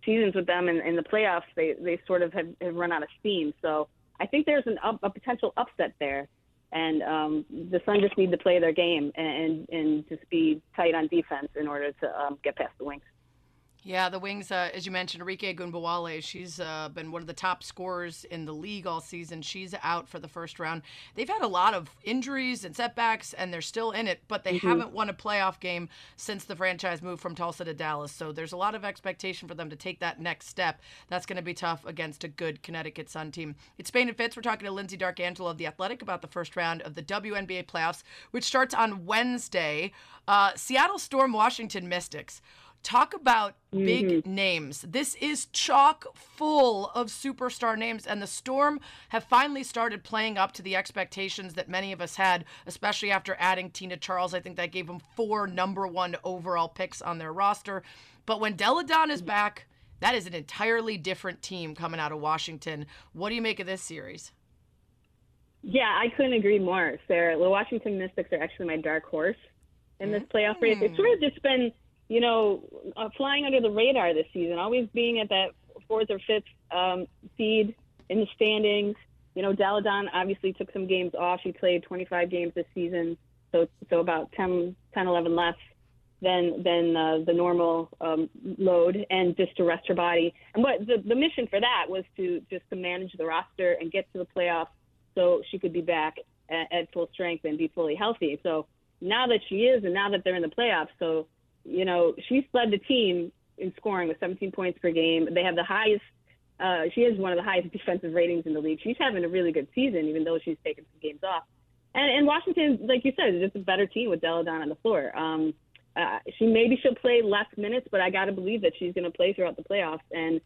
[SPEAKER 6] seasons with them in, in the playoffs, they they sort of have, have run out of steam. So I think there's an up, a potential upset there, and um, the Sun just need to play their game and and just be tight on defense in order to um, get past the Wings.
[SPEAKER 3] Yeah, the Wings, uh, as you mentioned, Arike Ogunbowale, she's uh, been one of the top scorers in the league all season. She's out for the first round. They've had a lot of injuries and setbacks, and they're still in it, but they mm-hmm. haven't won a playoff game since the franchise moved from Tulsa to Dallas. So there's a lot of expectation for them to take that next step. That's going to be tough against a good Connecticut Sun team. It's Spain and Fitz. We're talking to Lyndsey D'Arcangelo of The Athletic about the first round of the WNBA playoffs, which starts on Wednesday. Uh, Seattle Storm, Washington Mystics. Talk about big mm-hmm. names. This is chock full of superstar names, and the Storm have finally started playing up to the expectations that many of us had, especially after adding Tina Charles. I think that gave them four number one overall picks on their roster. But when Delle Donne is back, that is an entirely different team coming out of Washington. What do you make of this series?
[SPEAKER 6] Yeah, I couldn't agree more, Sarah. The Washington Mystics are actually my dark horse in this playoff race. It's sort of just been you know, uh, flying under the radar this season, always being at that fourth or fifth um, seed in the standings. You know, Delle Donne obviously took some games off. She played 25 games this season, so so about 10, 10 11 less than than uh, the normal um, load, and just to rest her body. And what the, the mission for that was to just to manage the roster and get to the playoffs, so she could be back at, at full strength and be fully healthy. So now that she is, and now that they're in the playoffs, so you know, she's led the team in scoring with 17 points per game. They have the highest. Uh, she has one of the highest defensive ratings in the league. She's having a really good season, even though she's taken some games off. And, and Washington, like you said, is just a better team with Delle Donne on the floor. Um, uh, she maybe she'll play less minutes, but I got to believe that she's going to play throughout the playoffs, and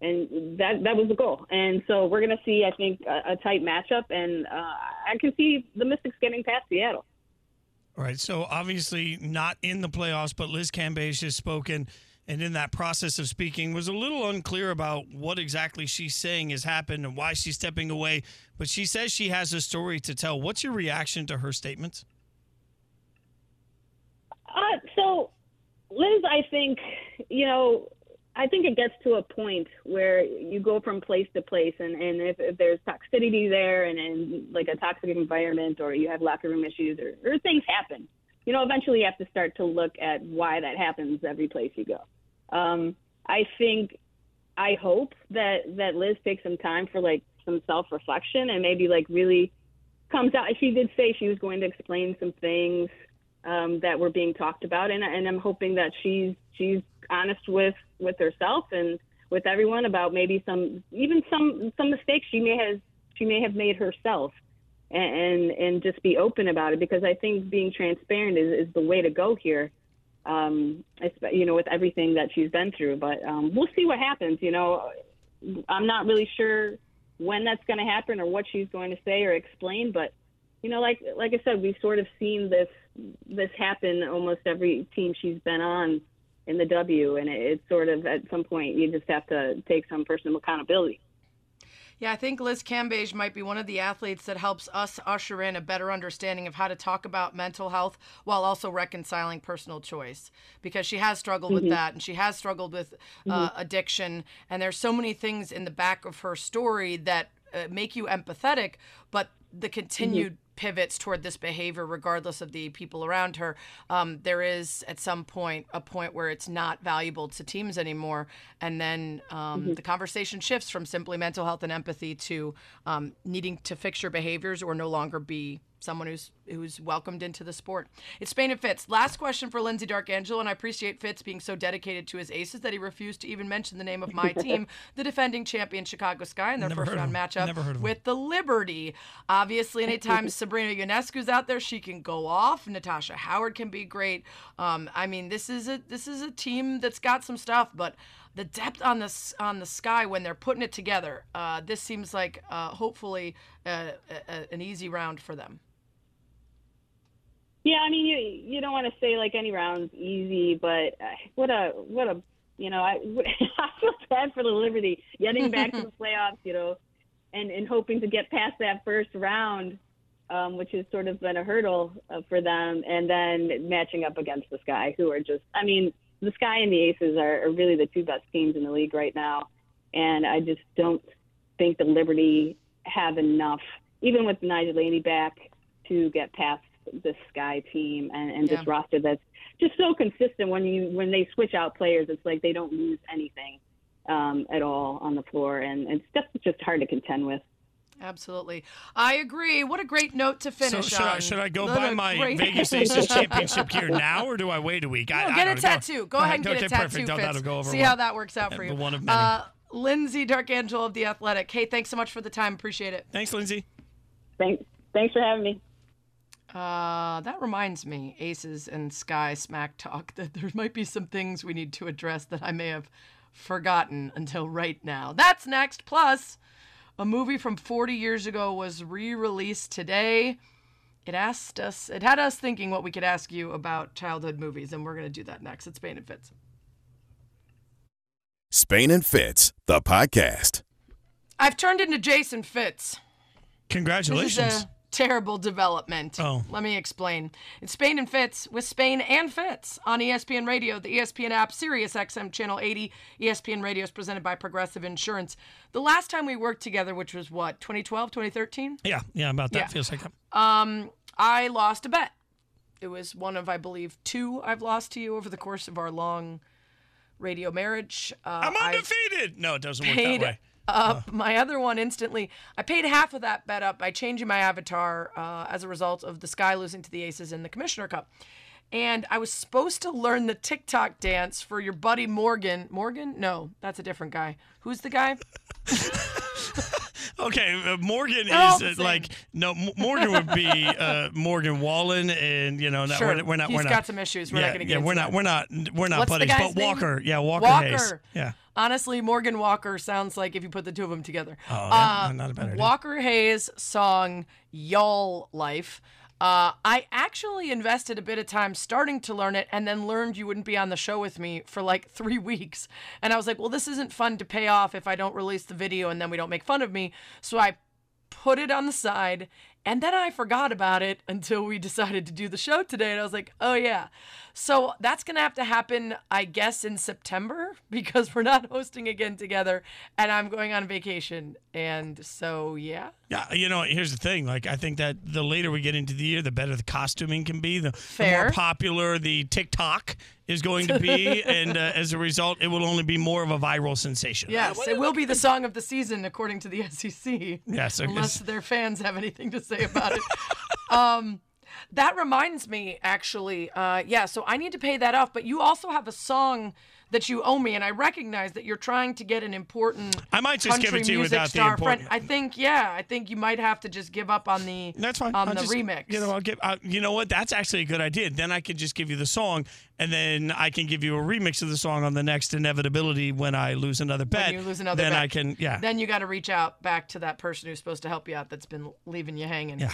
[SPEAKER 6] and that that was the goal. And so we're going to see, I think, a, a tight matchup, and uh, I can see the Mystics getting past Seattle.
[SPEAKER 2] All right. So obviously not in the playoffs, but Liz Cambage has spoken, and in that process of speaking, was a little unclear about what exactly she's saying has happened and why she's stepping away. But she says she has a story to tell. What's your reaction to her statements?
[SPEAKER 6] Uh, so, Liz, I think you know I think it gets to a point where you go from place to place, and, and if, if there's toxicity there and, and like a toxic environment, or you have locker room issues, or, or things happen, you know, eventually you have to start to look at why that happens every place you go. Um, I think, I hope that that Liz takes some time for like some self reflection and maybe like really comes out. She did say she was going to explain some things um, that were being talked about, and, and I'm hoping that she's she's honest with with herself and with everyone about maybe some even some some mistakes she may have she may have made herself and and, and just be open about it because I think being transparent is, is the way to go here. Um, you know, with everything that she's been through, but um, we'll see what happens. You know, I'm not really sure when that's going to happen or what she's going to say or explain, but you know, like like I said, we've sort of seen this this happen almost every team she's been on in the W, and it's sort of at some point you just have to take some personal accountability.
[SPEAKER 3] Yeah, I think Liz Cambage might be one of the athletes that helps us usher in a better understanding of how to talk about mental health while also reconciling personal choice because she has struggled mm-hmm. with that and she has struggled with uh, mm-hmm. addiction. And there's so many things in the back of her story that uh, make you empathetic, but the continued mm-hmm pivots toward this behavior, regardless of the people around her, um, there is at some point a point where it's not valuable to teams anymore. And then um, mm-hmm. the conversation shifts from simply mental health and empathy to um, needing to fix your behaviors or no longer be someone who's who's welcomed into the sport. It's Spain and Fitz. Last question for Lyndsey D'Arcangelo, and I appreciate Fitz being so dedicated to his aces that he refused to even mention the name of my team, the defending champion Chicago Sky, in their Never first round matchup with the Liberty. Obviously, anytime Sabrina Ionescu's out there, she can go off. Natasha Howard can be great. Um, I mean, this is a this is a team that's got some stuff, but the depth on the on the sky when they're putting it together. Uh, this seems like uh, hopefully uh, an easy round for them.
[SPEAKER 6] Yeah, I mean, you you don't want to say like any round's easy, but uh, what a what a you know I I feel bad for the Liberty getting back to the playoffs, you know, and and hoping to get past that first round, um, which has sort of been a hurdle uh, for them, and then matching up against the Sky, who are just I mean, the Sky and the Aces are, are really the two best teams in the league right now, and I just don't think the Liberty have enough, even with Betnijah Laney back, to get past this Sky team and, and this
[SPEAKER 3] Yeah.
[SPEAKER 6] roster that's just so consistent. When you when they switch out players, it's like they don't lose anything um, at all on the floor, and it's just just hard to contend with.
[SPEAKER 3] Absolutely. I agree. What a great note to
[SPEAKER 2] So
[SPEAKER 3] finish
[SPEAKER 2] should I, should I go
[SPEAKER 3] What
[SPEAKER 2] buy my
[SPEAKER 3] great-
[SPEAKER 2] Vegas Aces championship gear now, or do I wait a week?
[SPEAKER 3] No,
[SPEAKER 2] I
[SPEAKER 3] get
[SPEAKER 2] don't
[SPEAKER 3] a
[SPEAKER 2] know.
[SPEAKER 3] tattoo. Go ahead and get
[SPEAKER 2] okay,
[SPEAKER 3] a tattoo.
[SPEAKER 2] perfect.
[SPEAKER 3] Fitz.
[SPEAKER 2] That'll go over
[SPEAKER 3] See
[SPEAKER 2] well.
[SPEAKER 3] how that works out for you.
[SPEAKER 2] one of many.
[SPEAKER 3] Uh, Lyndsey D'Arcangelo of The Athletic. Hey, thanks so much for the time. Appreciate it.
[SPEAKER 2] Thanks, Lyndsey.
[SPEAKER 6] Thanks, thanks for having me.
[SPEAKER 3] Uh, that reminds me, Aces and Sky Smack Talk, that there might be some things we need to address that I may have forgotten until right now. That's next. Plus, a movie from 40 years ago was re-released today. It asked us, it had us thinking what we could ask you about childhood movies, and we're going to do that next. It's Spain and Fitz.
[SPEAKER 1] Spain and Fitz, the podcast.
[SPEAKER 3] I've turned into Jason Fitz. This
[SPEAKER 2] Congratulations.
[SPEAKER 3] Terrible development.
[SPEAKER 2] Oh.
[SPEAKER 3] Let me explain. It's Spain and Fitz with Spain and Fitz on ESPN Radio, the ESPN app, Sirius XM Channel 80. ESPN Radio is presented by Progressive Insurance. The last time we worked together, which was what, 2012, 2013?
[SPEAKER 2] yeah, yeah, about that
[SPEAKER 3] Yeah.
[SPEAKER 2] feels like that.
[SPEAKER 3] Um, I lost a bet. It was one of, I believe, two I've lost to you over the course of our long radio marriage. Uh,
[SPEAKER 2] I'm
[SPEAKER 3] I've-
[SPEAKER 2] undefeated. no, it doesn't work that way.
[SPEAKER 3] Up my other one instantly. I paid half of that bet up by changing my avatar uh, as a result of the Sky losing to the Aces in the Commissioner Cup. And I was supposed to learn the TikTok dance for your buddy Morgan. Morgan? No, that's a different guy. Who's the guy?
[SPEAKER 2] Okay, uh, Morgan
[SPEAKER 3] They're
[SPEAKER 2] is uh, like no. M- Morgan would be uh, Morgan Wallen, and you know, not,
[SPEAKER 3] Sure,
[SPEAKER 2] we're, we're not.
[SPEAKER 3] he's
[SPEAKER 2] we're not,
[SPEAKER 3] got some issues. We're
[SPEAKER 2] yeah,
[SPEAKER 3] not going to get
[SPEAKER 2] yeah, we're
[SPEAKER 3] that.
[SPEAKER 2] not. We're not. We're not
[SPEAKER 3] What's
[SPEAKER 2] buddies. but Walker, yeah, Walker,
[SPEAKER 3] Walker.
[SPEAKER 2] Hayes, yeah.
[SPEAKER 3] Honestly, Morgan Walker sounds like if you put the two of them together.
[SPEAKER 2] Oh, yeah, not a idea.
[SPEAKER 3] Walker Hayes' song "Y'all Life." Uh, I actually invested a bit of time starting to learn it, and then learned you wouldn't be on the show with me for like three weeks. And I was like, "Well, this isn't fun to pay off if I don't release the video, and then we don't make fun of me." So I put it on the side and then I forgot about it until we decided to do the show today and I was like, "Oh yeah." So that's going to have to happen I guess in September because we're not hosting again together and I'm going on vacation. And so yeah.
[SPEAKER 2] Yeah, you know, here's the thing. Like, I think that the later we get into the year, the better the costuming can be. The, the more popular the TikTok is going to be, and uh, as a result, it will only be more of a viral sensation.
[SPEAKER 3] Yes, it will be the song of the season according to the SEC.
[SPEAKER 2] Yes,
[SPEAKER 3] unless their fans have anything to say about it. um, that reminds me, actually, uh, yeah. So I need to pay that off. But you also have a song that you owe me, and I recognize that you're trying to get an important.
[SPEAKER 2] I might just give it to you without the important.
[SPEAKER 3] friend. I think, yeah, I think you might have to just give up on the
[SPEAKER 2] That's fine.
[SPEAKER 3] on
[SPEAKER 2] I'll
[SPEAKER 3] the
[SPEAKER 2] just-
[SPEAKER 3] remix.
[SPEAKER 2] You know, I'll give. Uh, you know what? That's actually a good idea. Then I can just give you the song, and then I can give you a remix of the song on the next inevitability when I lose another bet.
[SPEAKER 3] you lose another
[SPEAKER 2] then
[SPEAKER 3] bet.
[SPEAKER 2] I can. Yeah.
[SPEAKER 3] Then you got to reach out back to that person who's supposed to help you out that's been leaving you hanging.
[SPEAKER 2] Yeah.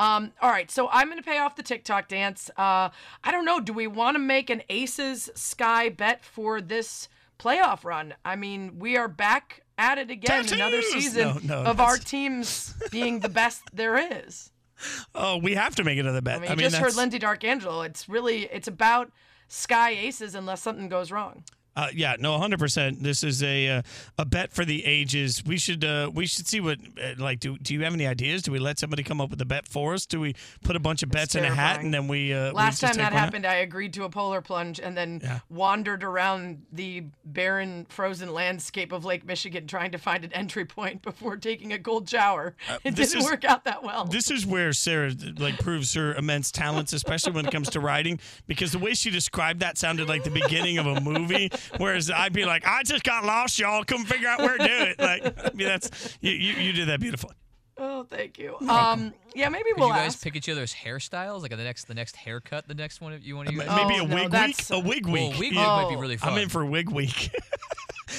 [SPEAKER 3] Um, all right, so I'm going to pay off the TikTok dance. Uh, I don't know. Do we want to make an Aces Sky bet for this playoff run? I mean, we are back at it again. Another season
[SPEAKER 2] No, no,
[SPEAKER 3] of our teams being the best there is.
[SPEAKER 2] oh, we have to make another bet.
[SPEAKER 3] I mean, you just heard Lyndsey D'Arcangelo. It's really it's about Sky Aces unless something goes wrong.
[SPEAKER 2] Uh, yeah, no, hundred percent. This is a uh, a bet for the ages. We should uh, we should see what uh, like. Do do you have any ideas? Do we let somebody come up with a bet for us? Do we put a bunch of bets in a hat and then we uh, we
[SPEAKER 3] Last
[SPEAKER 2] just
[SPEAKER 3] time that
[SPEAKER 2] one out?
[SPEAKER 3] happened, I agreed to a polar plunge and then
[SPEAKER 2] Yeah.
[SPEAKER 3] wandered around the barren, frozen landscape of Lake Michigan trying to find an entry point before taking a cold shower. it
[SPEAKER 2] Uh, this
[SPEAKER 3] didn't
[SPEAKER 2] is-
[SPEAKER 3] work out that well.
[SPEAKER 2] This is where Sarah like proves her immense talents, especially when it comes to writing, because the way she described that sounded like the beginning of a movie. Whereas I'd be like, I just got lost, y'all. Couldn't figure out where to do it. Like, I mean, that's you, you. You did that beautifully.
[SPEAKER 3] oh, thank you. Um, yeah, maybe
[SPEAKER 5] Could
[SPEAKER 3] we'll
[SPEAKER 5] you guys
[SPEAKER 3] ask.
[SPEAKER 5] pick each other's hairstyles? Like the next, the next haircut, the next one you want to use.
[SPEAKER 3] Oh,
[SPEAKER 2] Maybe a
[SPEAKER 3] no,
[SPEAKER 2] wig week. A wig
[SPEAKER 5] Well,
[SPEAKER 2] week.
[SPEAKER 5] wig week might be
[SPEAKER 3] Oh,
[SPEAKER 5] really fun.
[SPEAKER 2] I'm in for wig week.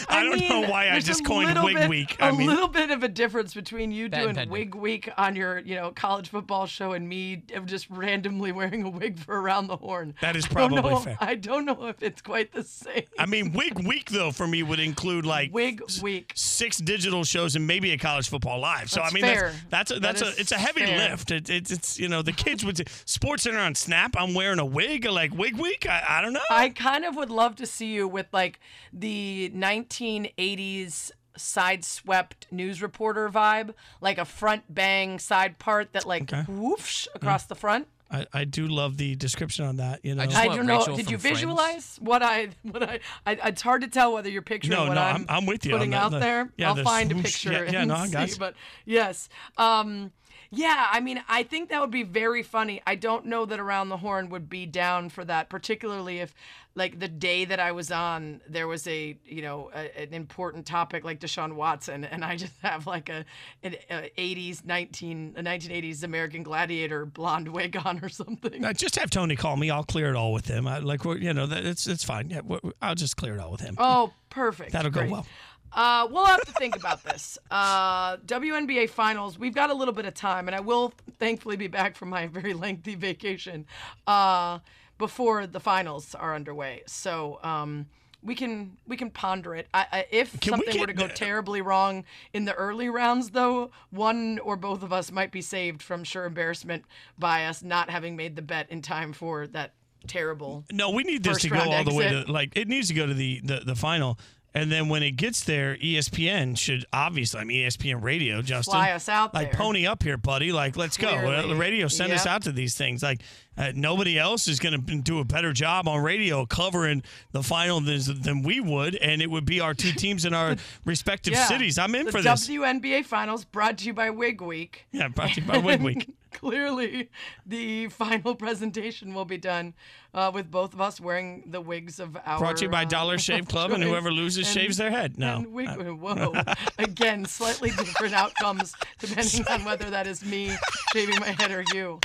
[SPEAKER 2] I, don't know why I just coined
[SPEAKER 3] little
[SPEAKER 2] wig
[SPEAKER 3] bit-
[SPEAKER 2] week.
[SPEAKER 3] A
[SPEAKER 2] I mean, a
[SPEAKER 3] little bit of a difference between you doing
[SPEAKER 5] pending.
[SPEAKER 3] wig week on your, you know, college football show and me just randomly wearing a wig for around the horn.
[SPEAKER 2] That is
[SPEAKER 3] I
[SPEAKER 2] probably
[SPEAKER 3] know-
[SPEAKER 2] fair.
[SPEAKER 3] I don't know if it's quite the same.
[SPEAKER 2] I mean, wig week though for me would include like
[SPEAKER 3] Wig
[SPEAKER 2] s-
[SPEAKER 3] week.
[SPEAKER 2] six digital shows and maybe a college football live. So
[SPEAKER 3] That's
[SPEAKER 2] I mean,
[SPEAKER 3] fair.
[SPEAKER 2] that's that's a that's
[SPEAKER 3] is
[SPEAKER 2] a it's a heavy
[SPEAKER 3] fair.
[SPEAKER 2] lift. It, it's it's you know the kids would say Sports Center on Snap. I'm wearing a wig like wig week. I, I don't know.
[SPEAKER 3] I kind of would love to see you with like the 1980s sideswept news reporter vibe, like a front bang side part that like
[SPEAKER 2] Okay.
[SPEAKER 3] whoofs across the front.
[SPEAKER 2] I, I do love the description on that. You know,
[SPEAKER 5] I just
[SPEAKER 3] I don't know.
[SPEAKER 5] Rachel
[SPEAKER 3] Did
[SPEAKER 5] from
[SPEAKER 3] you
[SPEAKER 5] Friends.
[SPEAKER 3] visualize what I what I, I? It's hard to tell whether you're picturing
[SPEAKER 2] No,
[SPEAKER 3] what
[SPEAKER 2] no,
[SPEAKER 3] I'm,
[SPEAKER 2] I'm- I'm with you on
[SPEAKER 3] putting
[SPEAKER 2] that.
[SPEAKER 3] out
[SPEAKER 2] The-
[SPEAKER 3] there.
[SPEAKER 2] yeah,
[SPEAKER 3] I'll
[SPEAKER 2] the
[SPEAKER 3] find a picture.
[SPEAKER 2] Yeah, yeah,
[SPEAKER 3] and
[SPEAKER 2] no, I
[SPEAKER 3] see,
[SPEAKER 2] got you.
[SPEAKER 3] But yes, um, yeah. I mean, I think that would be very funny. I don't know that Around the Horn would be down for that, particularly if, like, the day that I was on, there was a you know a, an important topic like Deshaun Watson, and I just have like a an a 80s 19 a 1980s American Gladiator blonde wig on or something.
[SPEAKER 2] Uh, just have Tony call me. I'll clear it all with him. I, like, you know, that, it's it's fine. Yeah, I'll just clear it all with him.
[SPEAKER 3] Oh, perfect.
[SPEAKER 2] That'll go
[SPEAKER 3] Great.
[SPEAKER 2] well.
[SPEAKER 3] Uh, we'll have to think about this. Uh, WNBA finals. We've got a little bit of time, and I will thankfully be back from my very lengthy vacation uh, before the finals are underway. So um, we can we can ponder it. I, I, if
[SPEAKER 2] Can we
[SPEAKER 3] something were to go terribly wrong in the early rounds, though, one or both of us might be saved from sure embarrassment by us not having made the bet in time for that terrible.
[SPEAKER 2] No, we need this to go all the way to like it needs to go to the, the the final. And then when it gets there, ESPN should obviously, I mean, ESPN Radio, Justin,
[SPEAKER 3] Fly us out
[SPEAKER 2] like
[SPEAKER 3] there.
[SPEAKER 2] pony up here, buddy. Like, let's go. Uh, The radio send us out to these things. Like, uh, nobody else is going to do a better job on radio covering the final than, than we would, and it would be our two teams in our respective
[SPEAKER 3] Yeah.
[SPEAKER 2] cities. I'm in
[SPEAKER 3] the
[SPEAKER 2] for this.
[SPEAKER 3] WNBA finals brought to you by Wig Week.
[SPEAKER 2] yeah, brought to you by Wig Week.
[SPEAKER 3] Clearly, the final presentation will be done uh, with both of us wearing the wigs of our.
[SPEAKER 2] Brought to you by
[SPEAKER 3] uh,
[SPEAKER 2] Dollar Shave Club, and whoever loses
[SPEAKER 3] And-
[SPEAKER 2] shaves their head. No.
[SPEAKER 3] and wig- whoa. Again, slightly different outcomes depending on whether that is me shaving my head or you.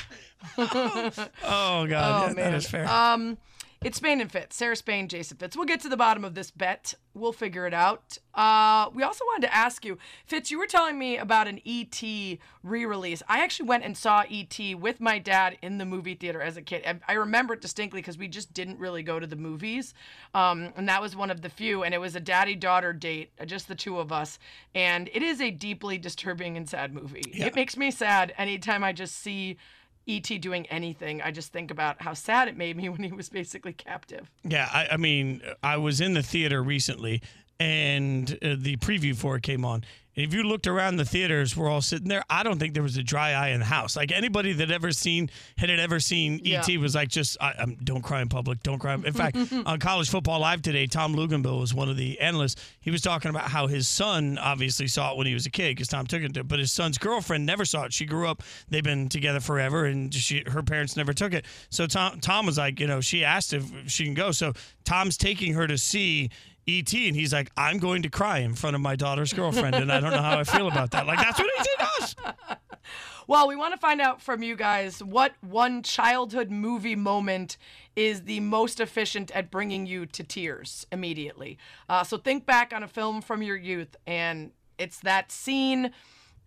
[SPEAKER 2] Oh God,
[SPEAKER 3] Oh,
[SPEAKER 2] yeah,
[SPEAKER 3] man.
[SPEAKER 2] is fair.
[SPEAKER 3] Um, it's Spain and Fitz. Sarah Spain, Jason Fitz. We'll get to the bottom of this bet. We'll figure it out. Uh, we also wanted to ask you, Fitz, you were telling me about an ET re-release. I actually went and saw ET with my dad in the movie theater as a kid. I- I remember it distinctly because we just didn't really go to the movies, um, and that was one of the few. And it was a daddy-daughter date, uh, just the two of us. And it is a deeply disturbing and sad movie. It makes me sad anytime I just see. E.T. doing anything, I just think about how sad it made me when he was basically captive.
[SPEAKER 2] Yeah, I, I mean, I was in the theater recently, and uh, the preview for it came on. If you looked around the theaters, we're all sitting there. I don't think there was a dry eye in the house. Like anybody that ever seen had it ever seen
[SPEAKER 3] Yeah.
[SPEAKER 2] ET was like, just I, um, don't cry in public, don't cry. In fact, on College Football Live today, Tom Luginbill was one of the analysts. He was talking about how his son obviously saw it when he was a kid because Tom took it to, but his son's girlfriend never saw it. She grew up; they've been together forever, and she, her parents never took it. So Tom, Tom was like, you know, she asked if she can go. So Tom's taking her to see. ET and he's like, I'm going to cry in front of my daughter's girlfriend, and I don't know how I feel about that. Like that's what ET does.
[SPEAKER 3] Well, we want to find out from you guys what one childhood movie moment is the most efficient at bringing you to tears immediately. Uh, so think back on a film from your youth, and it's that scene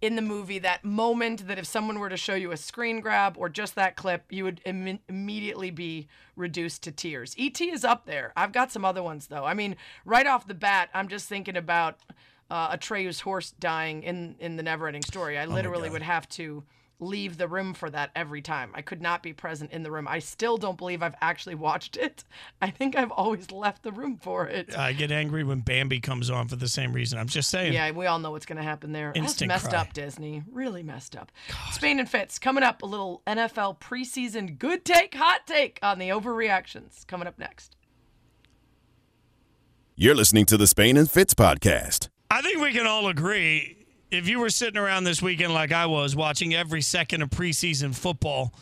[SPEAKER 3] in the movie, that moment that if someone were to show you a screen grab or just that clip, you would Im- immediately be reduced to tears. E.T. is up there. I've got some other ones, though. I mean, right off the bat, I'm just thinking about uh, Atreyu's horse dying in in the Neverending Story. I literally would have to leave the room for that every time. I could not be present in the room. I still don't believe I've actually watched it. I think I've always left the room for it.
[SPEAKER 2] I get angry when Bambi comes on for the same reason. I'm just saying.
[SPEAKER 3] Yeah, we all know what's going to happen there.
[SPEAKER 2] Instant
[SPEAKER 3] That's messed
[SPEAKER 2] cry.
[SPEAKER 3] up, Disney. Really messed up. Spain and Fitz coming up. A little NFL preseason good take, hot take on the overreactions coming up next.
[SPEAKER 1] You're listening to the Spain and Fitz podcast.
[SPEAKER 2] I think we can all agree if you were sitting around this weekend like I was, watching every second of preseason football,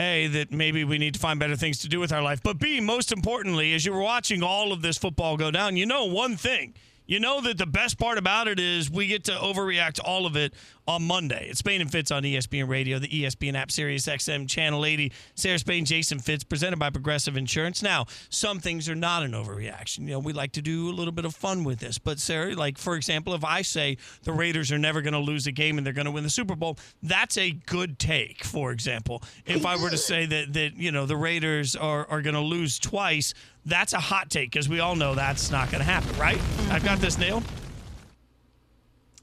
[SPEAKER 2] A, that maybe we need to find better things to do with our life. But B, most importantly, as you were watching all of this football go down, you know one thing. You know that the best part about it is we get to overreact all of it on Monday. It's Spain and Fitz on ESPN Radio, the ESPN app, Sirius XM, Channel 80. Sarah Spain, Jason Fitz, presented by Progressive Insurance. Now, some things are not an overreaction. You know, we like to do a little bit of fun with this. But, Sarah, like, for example, if I say the Raiders are never going to lose a game and they're going to win the Super Bowl, that's a good take, for example. If I were to say that, that you know, the Raiders are, are going to lose twice, that's a hot take because we all know that's not going to happen, right? I've got this nailed.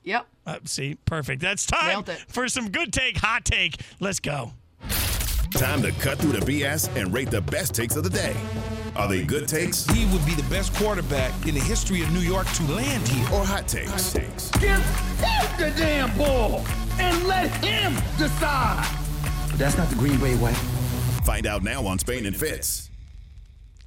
[SPEAKER 3] Yep.
[SPEAKER 2] Uh, see, perfect. That's time
[SPEAKER 3] it.
[SPEAKER 2] for some good take, hot take. Let's go.
[SPEAKER 1] Time to cut through the BS and rate the best takes of the day. Are they good takes
[SPEAKER 7] He would be the best quarterback in the history of New York to land here.
[SPEAKER 1] or hot takes? Hot takes?
[SPEAKER 8] Give him the damn ball and let him decide.
[SPEAKER 9] That's not the Green Bay way.
[SPEAKER 1] Find out now on Spain and Fitz.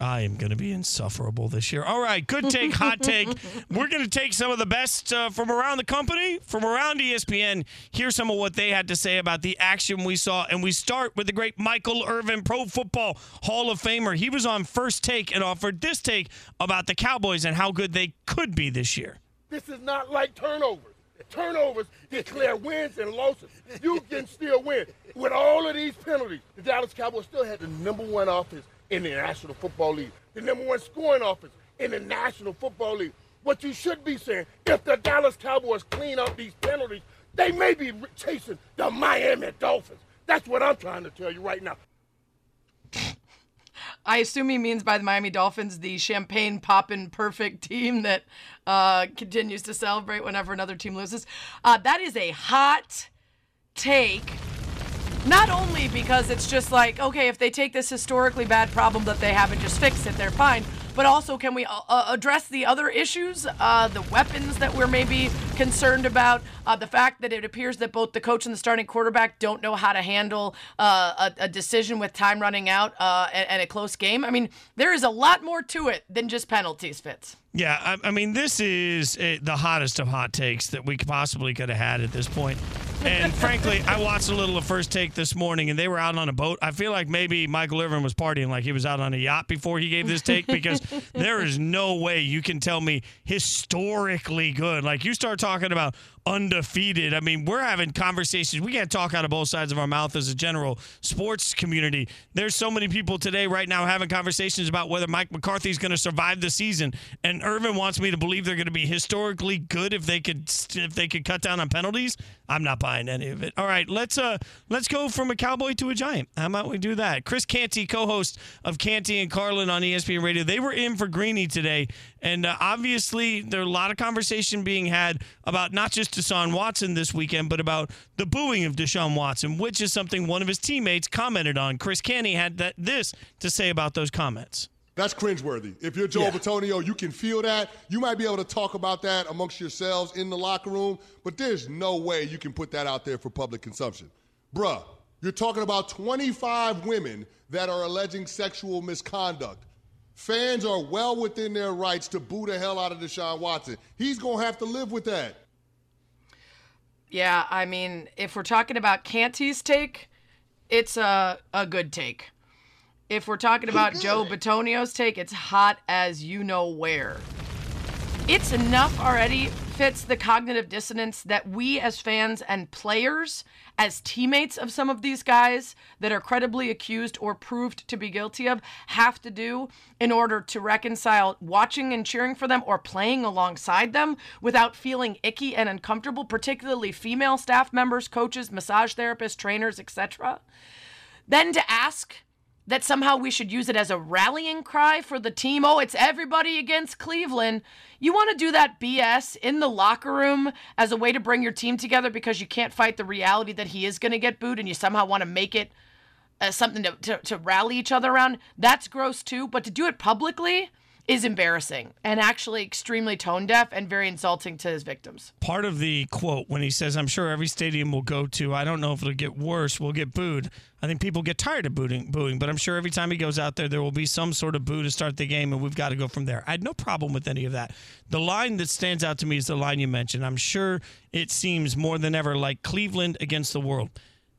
[SPEAKER 2] I am going to be insufferable this year. All right, good take, hot take. We're going to take some of the best uh, from around the company, from around ESPN. Hear some of what they had to say about the action we saw. And we start with the great Michael Irvin, Pro Football Hall of Famer. He was on first take and offered this take about the Cowboys and how good they could be this year.
[SPEAKER 8] This is not like turnovers. Turnovers declare wins and losses. You can still win. With all of these penalties, the Dallas Cowboys still had the number one offense in the National Football League, the number one scoring offense in the National Football League. What you should be saying, if the Dallas Cowboys clean up these penalties, they may be chasing the Miami Dolphins. That's what I'm trying to tell you right now.
[SPEAKER 3] I assume he means by the Miami Dolphins the champagne poppin' perfect team that uh, continues to celebrate whenever another team loses. Uh, that is a hot take. Not only because it's just like, okay, if they take this historically bad problem that they have and just fix it, they're fine. But also, can we uh, uh, address the other issues, uh, the weapons that we're maybe concerned about, uh, the fact that it appears that both the coach and the starting quarterback don't know how to handle uh, a, a decision with time running out uh, and, and a close game. I mean, there is a lot more to it than just penalties, Fitz.
[SPEAKER 2] Yeah, I, I mean, this is uh, the hottest of hot takes that we could possibly could have had at this point. And frankly, I watched a little of First Take this morning, and they were out on a boat. I feel like maybe Michael Irvin was partying like he was out on a yacht before he gave this take because there is no way you can tell me historically good. Like you start talking about undefeated. I mean, we're having conversations. We can't talk out of both sides of our mouth as a general sports community. There's so many people today, right now, having conversations about whether Mike McCarthy is going to survive the season. And Irvin wants me to believe they're going to be historically good if they could if they could cut down on penalties. I'm not buying any of it. All right, let's uh let's go from a cowboy to a giant. How about we do that? Chris Canty, co-host of Canty and Carlin on ESPN Radio, they were in for Greeny today, and uh, obviously there are a lot of conversation being had about not just Deshaun Watson this weekend, but about the booing of Deshaun Watson, which is something one of his teammates commented on. Chris Canty had that this to say about those comments.
[SPEAKER 9] That's cringeworthy. If you're Joe
[SPEAKER 2] Yeah.
[SPEAKER 9] Bitonio, you can feel that. You might be able to talk about that amongst yourselves in the locker room, but there's no way you can put that out there for public consumption. Bruh, you're talking about 25 women that are alleging sexual misconduct. Fans are well within their rights to boo the hell out of Deshaun Watson. He's going to have to live with that.
[SPEAKER 3] Yeah, I mean, if we're talking about Canty's take, it's a a good take. If we're talking about Joe Bitonio's take, it's hot as you know where. It's enough already Fitz the cognitive dissonance that we as fans and players, as teammates of some of these guys that are credibly accused or proved to be guilty of, have to do in order to reconcile watching and cheering for them or playing alongside them without feeling icky and uncomfortable, particularly female staff members, coaches, massage therapists, trainers, etc. Then to ask that somehow we should use it as a rallying cry for the team. Oh, it's everybody against Cleveland. You want to do that BS in the locker room as a way to bring your team together because you can't fight the reality that he is going to get booed and you somehow want to make it uh, something to, to, to rally each other around. That's gross too. But to do it publicly is embarrassing and actually extremely tone deaf and very insulting to his victims.
[SPEAKER 2] part of the quote when he says, I'm sure every stadium will go to, I don't know if it'll get worse, we'll get booed. I think people get tired of booing, booing, but I'm sure every time he goes out there, there will be some sort of boo to start the game, and we've got to go from there. I had no problem with any of that. The line that stands out to me is the line you mentioned. I'm sure it seems more than ever like Cleveland against the world.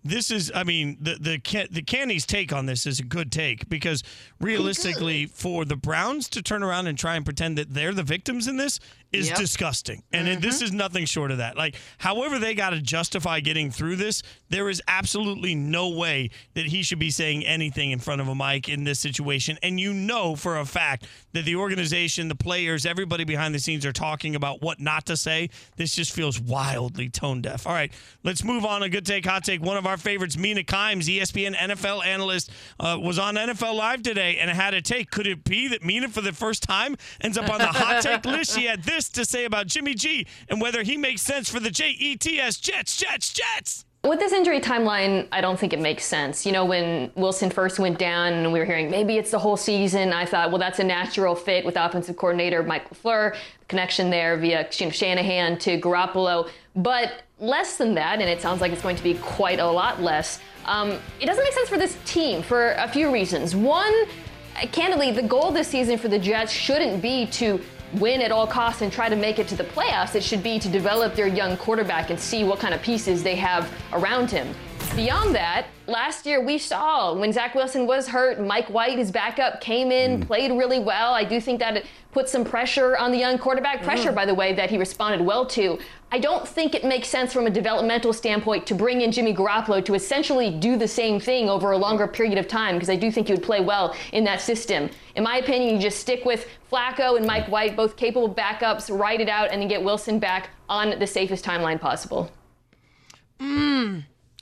[SPEAKER 2] This is, I mean, the the the Canty's take on this is a good take because realistically, for the Browns to turn around and try and pretend that they're the victims in this is
[SPEAKER 3] Yep.
[SPEAKER 2] disgusting, and it- this mm-hmm. is nothing short of that. Like, however they got to justify getting through this, there is absolutely no way that he should be saying anything in front of a mic in this situation. And you know for a fact that the organization, the players, everybody behind the scenes are talking about what not to say. This just feels wildly tone deaf. All right, let's move on. A good take, hot take. One of our favorites, Mina Kimes, ESPN NFL analyst, uh, was on NFL Live today and had a take. Could it be that Mina, for the first time, ends up on the hot take list? She had this to say about Jimmy G and whether he makes sense for the J E T S Jets, Jets, Jets.
[SPEAKER 10] With this injury timeline, I don't think it makes sense. You know, when Wilson first went down and we were hearing maybe it's the whole season, I thought, well, that's a natural fit with offensive coordinator Mike LaFleur, connection there via you know, Shanahan to Garoppolo. But less than that, and it sounds like it's going to be quite a lot less, um, it doesn't make sense for this team for a few reasons. One, candidly, the goal this season for the Jets shouldn't be to win at all costs and try to make it to the playoffs. It should be to develop their young quarterback and see what kind of pieces they have around him. Beyond that, last year we saw when Zach Wilson was hurt, Mike White, his backup, came in, mm. played really well. I do think that it put some pressure on the young quarterback. Pressure, mm. by the way, that he responded well to. I don't think it makes sense from a developmental standpoint to bring in Jimmy Garoppolo to essentially do the same thing over a longer period of time because I do think he would play well in that system. In my opinion, you just stick with Flacco and Mike White, both capable backups, ride it out, and then get Wilson back on the safest timeline possible.
[SPEAKER 3] Hmm.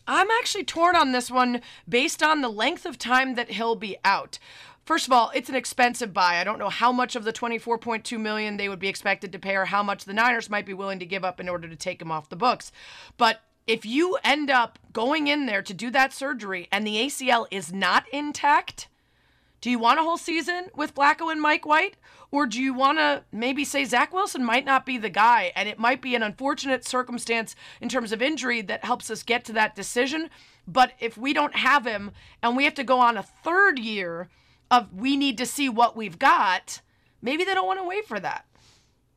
[SPEAKER 3] I'm actually torn on this one based on the length of time that he'll be out. First of all, it's an expensive buy. I don't know how much of the 24.2 million they would be expected to pay or how much the Niners might be willing to give up in order to take him off the books. But if you end up going in there to do that surgery and the ACL is not intact, do you want a whole season with Flacco and Mike White? Or do you want to maybe say Zach Wilson might not be the guy and it might be an unfortunate circumstance in terms of injury that helps us get to that decision? But if we don't have him and we have to go on a third year of we need to see what we've got, maybe they don't want to wait for that.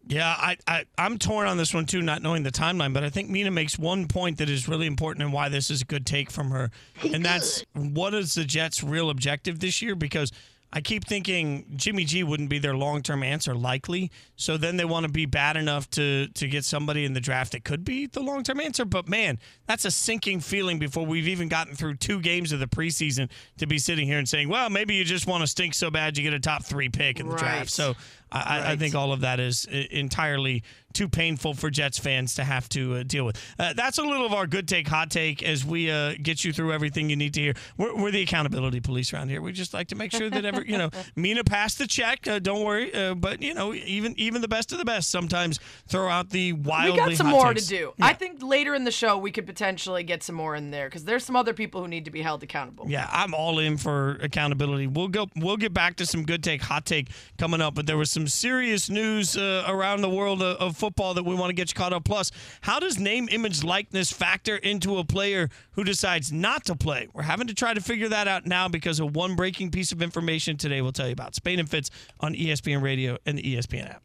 [SPEAKER 2] Yeah, I, I I'm torn on this one too, not knowing the timeline. But I think Mina makes one point that is really important and why this is a good take from her, and that's what is the Jets' real objective this year? Because I keep thinking Jimmy G wouldn't be their long term answer, likely. So then they want to be bad enough to to get somebody in the draft that could be the long term answer. But man, that's a sinking feeling before we've even gotten through two games of the preseason to be sitting here and saying, well, maybe you just want to stink so bad you get a top three pick in the right. draft. So I, right. I, think all of that is entirely too painful for Jets fans to have to uh, deal with. Uh, that's a little of our good take, hot take as we uh, get you through everything you need to hear. We're, we're, the accountability police around here. We just like to make sure that ever, you know, Mina passed the check. Uh, don't worry. Uh, but, you know, even even the best of the best sometimes throw out the wildly
[SPEAKER 3] We got some more
[SPEAKER 2] takes.
[SPEAKER 3] to do. Yeah. I think later in the show we could potentially get some more in there because there's some other people who need to be held accountable.
[SPEAKER 2] Yeah, I'm all in for accountability. We'll go. We'll get back to some good take, hot take coming up. But there was some serious news uh, around the world of, of football that we want to get you caught up. Plus, how does name, image, likeness factor into a player who decides not to play? We're having to try to figure that out now because of one breaking piece of information today we'll tell you about. Spain and Fitz on ESPN Radio and the ESPN app.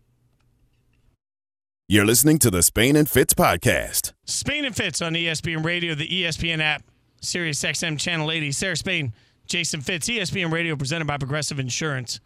[SPEAKER 1] You're listening to the Spain and Fitz podcast.
[SPEAKER 2] Spain and Fitz on ESPN Radio, the ESPN app, Sirius XM Channel 80. Sarah Spain, Jason Fitz, ESPN Radio, presented by Progressive Insurance.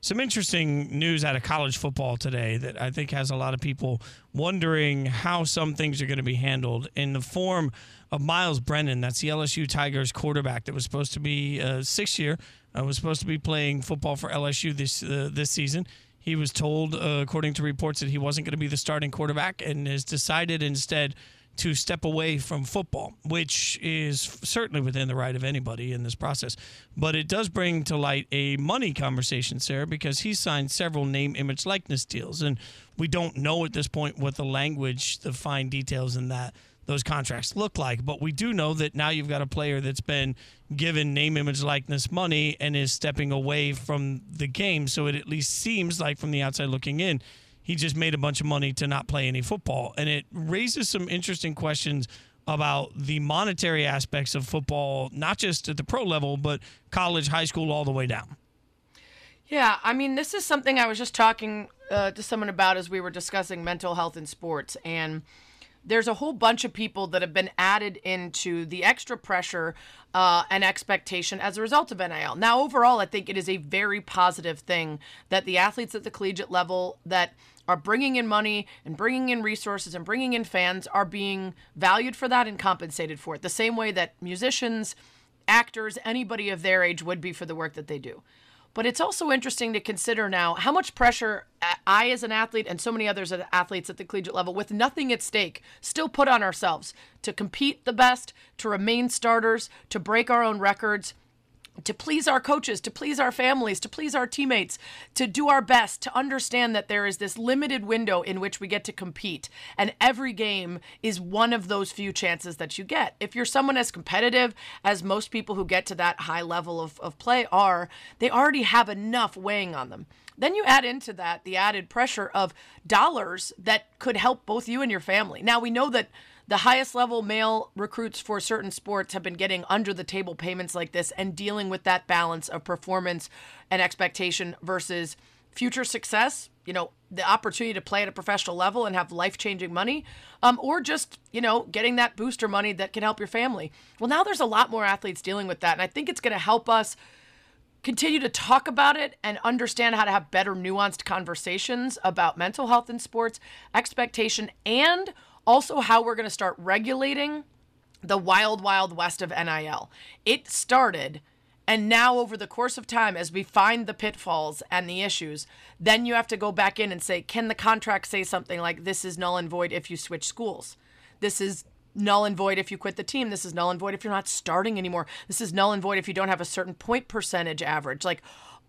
[SPEAKER 2] Some interesting news out of college football today that I think has a lot of people wondering how some things are going to be handled in the form of Miles Brennan. That's the LSU Tigers quarterback that was supposed to be uh, six year, uh, was supposed to be playing football for LSU this uh, this season. He was told, uh, according to reports, that he wasn't going to be the starting quarterback and has decided instead to step away from football, which is certainly within the right of anybody in this process. But it does bring to light a money conversation, Sarah, because he signed several name, image, likeness deals. And we don't know at this point what the language, the fine details in that those contracts look like. But we do know that now you've got a player that's been given name, image, likeness money and is stepping away from the game. So it at least seems like from the outside looking in, he just made a bunch of money to not play any football. And it raises some interesting questions about the monetary aspects of football, not just at the pro level, but college, high school, all the way down.
[SPEAKER 3] Yeah, I mean, this is something I was just talking uh, to someone about as we were discussing mental health in sports. And there's a whole bunch of people that have been added into the extra pressure uh, and expectation as a result of NIL. Now, overall, I think it is a very positive thing that the athletes at the collegiate level that are bringing in money and bringing in resources and bringing in fans are being valued for that and compensated for it, the same way that musicians, actors, anybody of their age would be for the work that they do. But it's also interesting to consider now how much pressure I, as an athlete, and so many others as athletes at the collegiate level, with nothing at stake, still put on ourselves to compete the best, to remain starters, to break our own records. To please our coaches, to please our families, to please our teammates, to do our best, to understand that there is this limited window in which we get to compete. And every game is one of those few chances that you get. If you're someone as competitive as most people who get to that high level of, of play are, they already have enough weighing on them. Then you add into that the added pressure of dollars that could help both you and your family. Now, we know that the highest level male recruits for certain sports have been getting under the table payments like this and dealing with that balance of performance and expectation versus future success, you know, the opportunity to play at a professional level and have life changing money, um, or just, you know, getting that booster money that can help your family. Well, now there's a lot more athletes dealing with that. And I think it's going to help us continue to talk about it and understand how to have better nuanced conversations about mental health in sports, expectation, and also how we're going to start regulating the wild, wild west of NIL. It started. And now, over the course of time, as we find the pitfalls and the issues, then you have to go back in and say, can the contract say something like, this is null and void if you switch schools? This is null and void if you quit the team. This is null and void if you're not starting anymore. This is null and void if you don't have a certain point percentage average. Like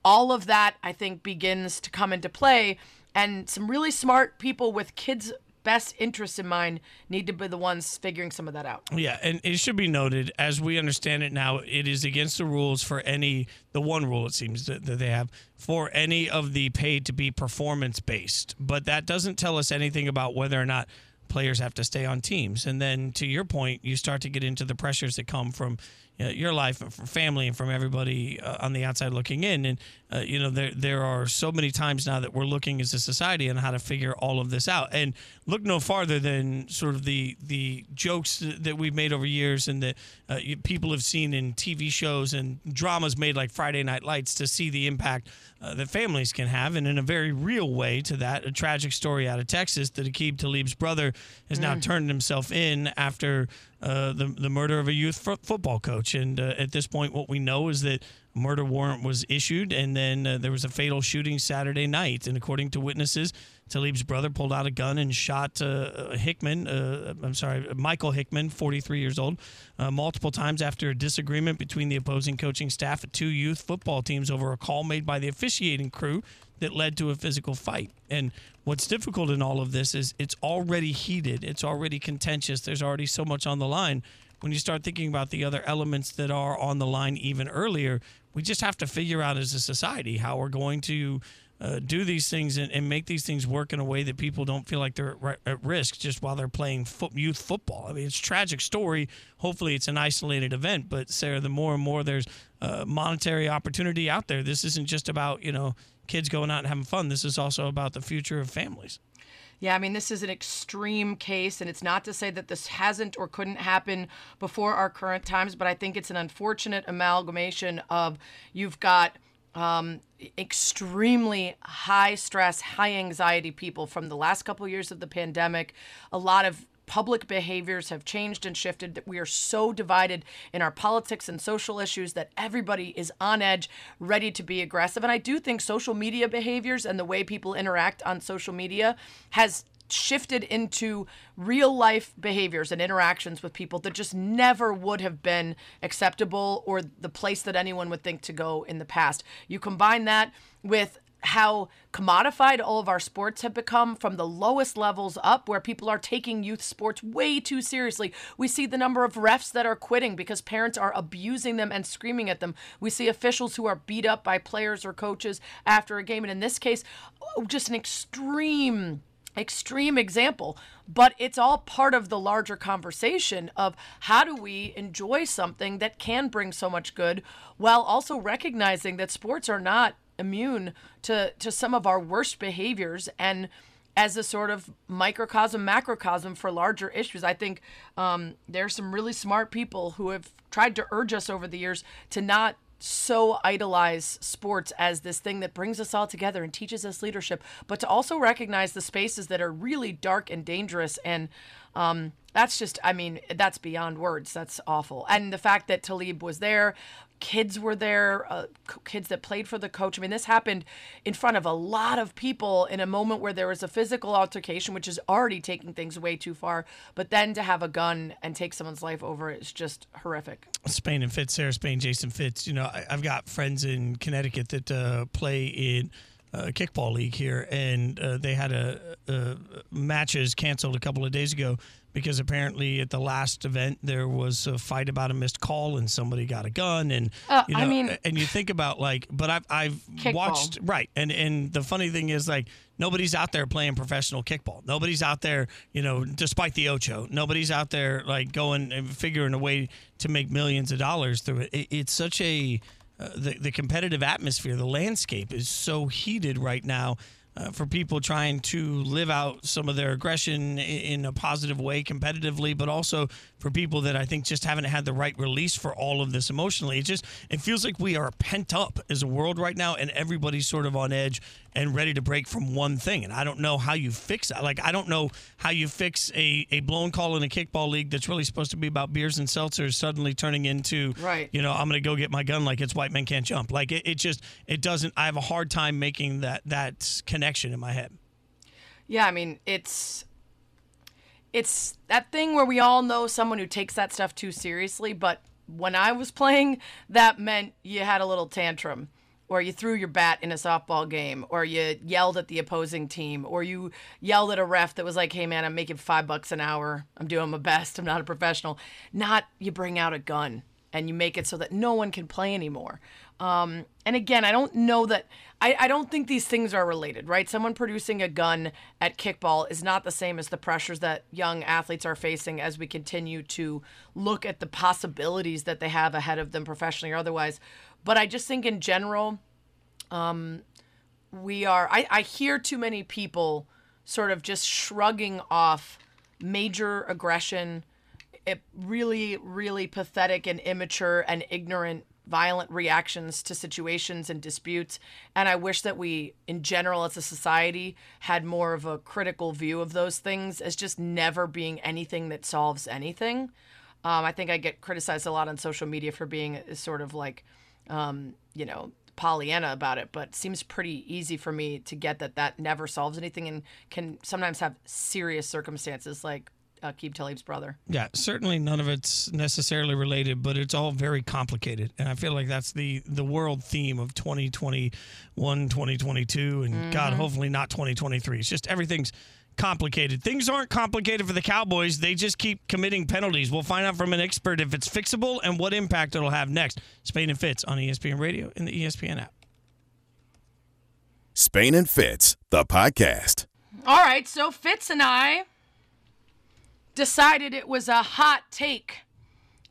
[SPEAKER 3] all of that, I think, begins to come into play. And some really smart people with kids best interests in mind need to be the ones figuring some of that out.
[SPEAKER 2] Yeah, and it should be noted, as we understand it now, it is against the rules for any, the one rule it seems that, that they have, for any of the paid to be performance based. But that doesn't tell us anything about whether or not players have to stay on teams. And then to your point, you start to get into the pressures that come from you know, your life and from family and from everybody uh, on the outside looking in. And uh, you know, there there are so many times now that we're looking as a society on how to figure all of this out. And look no farther than sort of the the jokes that we've made over years and that uh, people have seen in TV shows and dramas made like Friday Night Lights to see the impact uh, that families can have. And in a very real way to that, a tragic story out of Texas that Aqib Talib's brother has now
[SPEAKER 11] Mm.
[SPEAKER 2] turned himself in after uh, the the murder of a youth fo- football coach. And uh, at this point, what we know is that murder warrant was issued, and then uh, there was a fatal shooting Saturday night. And according to witnesses, Talib's brother pulled out a gun and shot uh, Hickman. Uh, I'm sorry, Michael Hickman, 43 years old, multiple times after a disagreement between the opposing coaching staff at two youth football teams over a call made by the officiating crew that led to a physical fight. And what's difficult in all of this is it's already heated, it's already contentious, there's already so much on the line. When you start thinking about the other elements that are on the line even earlier, we just have to figure out as a society how we're going to uh, do these things and, and make these things work in a way that people don't feel like they're at, risk just while they're playing foot, youth football. I mean, it's a tragic story. Hopefully, it's an isolated event. But Sarah, the more and more there's uh, monetary opportunity out there, this isn't just about you know kids going out and having fun. This is also about the future of families.
[SPEAKER 3] Yeah, I mean, this is an extreme case, and it's not to say that this hasn't or couldn't happen before our current times, but I think it's an unfortunate amalgamation of you've got um, extremely high stress, high anxiety people from the last couple years of the pandemic, a lot of public behaviors have changed and shifted that we are so divided in our politics and social issues that everybody is on edge ready to be aggressive. And i do think social media behaviors and the way people interact on social media has shifted into real life behaviors and interactions with people that just never would have been acceptable or the place that anyone would think to go in the past. You combine that with how commodified all of our sports have become from the lowest levels up where people are taking youth sports way too seriously. We see the number of refs that are quitting because parents are abusing them and screaming at them. We see officials who are beat up by players or coaches after a game. And in this case, oh, just an extreme extreme example, but it's all part of the larger conversation of how do we enjoy something that can bring so much good while also recognizing that sports are not immune to to some of our worst behaviors and as a sort of microcosm macrocosm for larger issues i think um, there's some really smart people who have tried to urge us over the years to not so idolize sports as this thing that brings us all together and teaches us leadership, but to also recognize the spaces that are really dark and dangerous and Um, that's just, I mean, that's beyond words. That's awful. And the fact that Talib was there, kids were there, uh, kids that played for the coach. I mean, this happened in front of a lot of people in a moment where there was a physical altercation, which is already taking things way too far. But then to have a gun and take someone's life over it is just horrific.
[SPEAKER 2] Spain and Fitz, Sarah Spain, Jason Fitz. You know, I, I've got friends in Connecticut that uh, play in uh, kickball league here, and uh, they had a, a matches canceled a couple of days ago because apparently at the last event there was a fight about a missed call and somebody got a gun and
[SPEAKER 3] Uh,
[SPEAKER 2] you know,
[SPEAKER 3] I mean-
[SPEAKER 2] and you think about like, but I've I've
[SPEAKER 3] Kickball.
[SPEAKER 2] watched right, and and the funny thing is like nobody's out there playing professional kickball. Nobody's out there, you know, despite the Ocho, nobody's out there like going and figuring a way to make millions of dollars through it. it it's such a uh, the the competitive atmosphere, the landscape is so heated right now. Uh, for people trying to live out some of their aggression i- in a positive way competitively, but also for people that I think just haven't had the right release for all of this emotionally. It just it feels like we are pent up as a world right now, and everybody's sort of on edge and ready to break from one thing. And I don't know how you fix that. Like I don't know how you fix a, a blown call in a kickball league that's really supposed to be about beers and seltzers suddenly turning into
[SPEAKER 3] Right.
[SPEAKER 2] you know, I'm gonna go get my gun like it's white men can't jump. Like it, it just it doesn't I have a hard time making that that connection in my head.
[SPEAKER 3] Yeah, I mean, it's it's that thing where we all know someone who takes that stuff too seriously, but when I was playing, that meant you had a little tantrum or you threw your bat in a softball game or you yelled at the opposing team or you yelled at a ref that was like, "Hey man, I'm making 5 bucks an hour. I'm doing my best. I'm not a professional." Not you bring out a gun and you make it so that no one can play anymore. Um, and again, I don't know that I, I don't think these things are related, right? Someone producing a gun at kickball is not the same as the pressures that young athletes are facing as we continue to look at the possibilities that they have ahead of them professionally or otherwise. But I just think in general, um, we are I, I hear too many people sort of just shrugging off major aggression it really really pathetic and immature and ignorant violent reactions to situations and disputes. And i wish that we in general as a society had more of a critical view of those things as just never being anything that solves anything. Um, i think i get criticized a lot on social media for being sort of like um, you know Pollyanna about it, but it seems pretty easy for me to get that that never solves anything and can sometimes have serious circumstances like uh, Aqib Talib's brother.
[SPEAKER 2] Yeah, certainly none of it's necessarily related, but it's all very complicated. And I feel like that's the the world theme of 2021, 2022, and God,
[SPEAKER 3] Mhm.
[SPEAKER 2] hopefully not 2023. It's just everything's complicated. Things aren't complicated for the Cowboys. They just keep committing penalties. We'll find out from an expert if it's fixable and what impact it'll have next. Spain and Fitz on ESPN Radio and the ESPN app.
[SPEAKER 1] Spain and Fitz, the podcast.
[SPEAKER 3] All right, so Fitz and I decided it was a hot take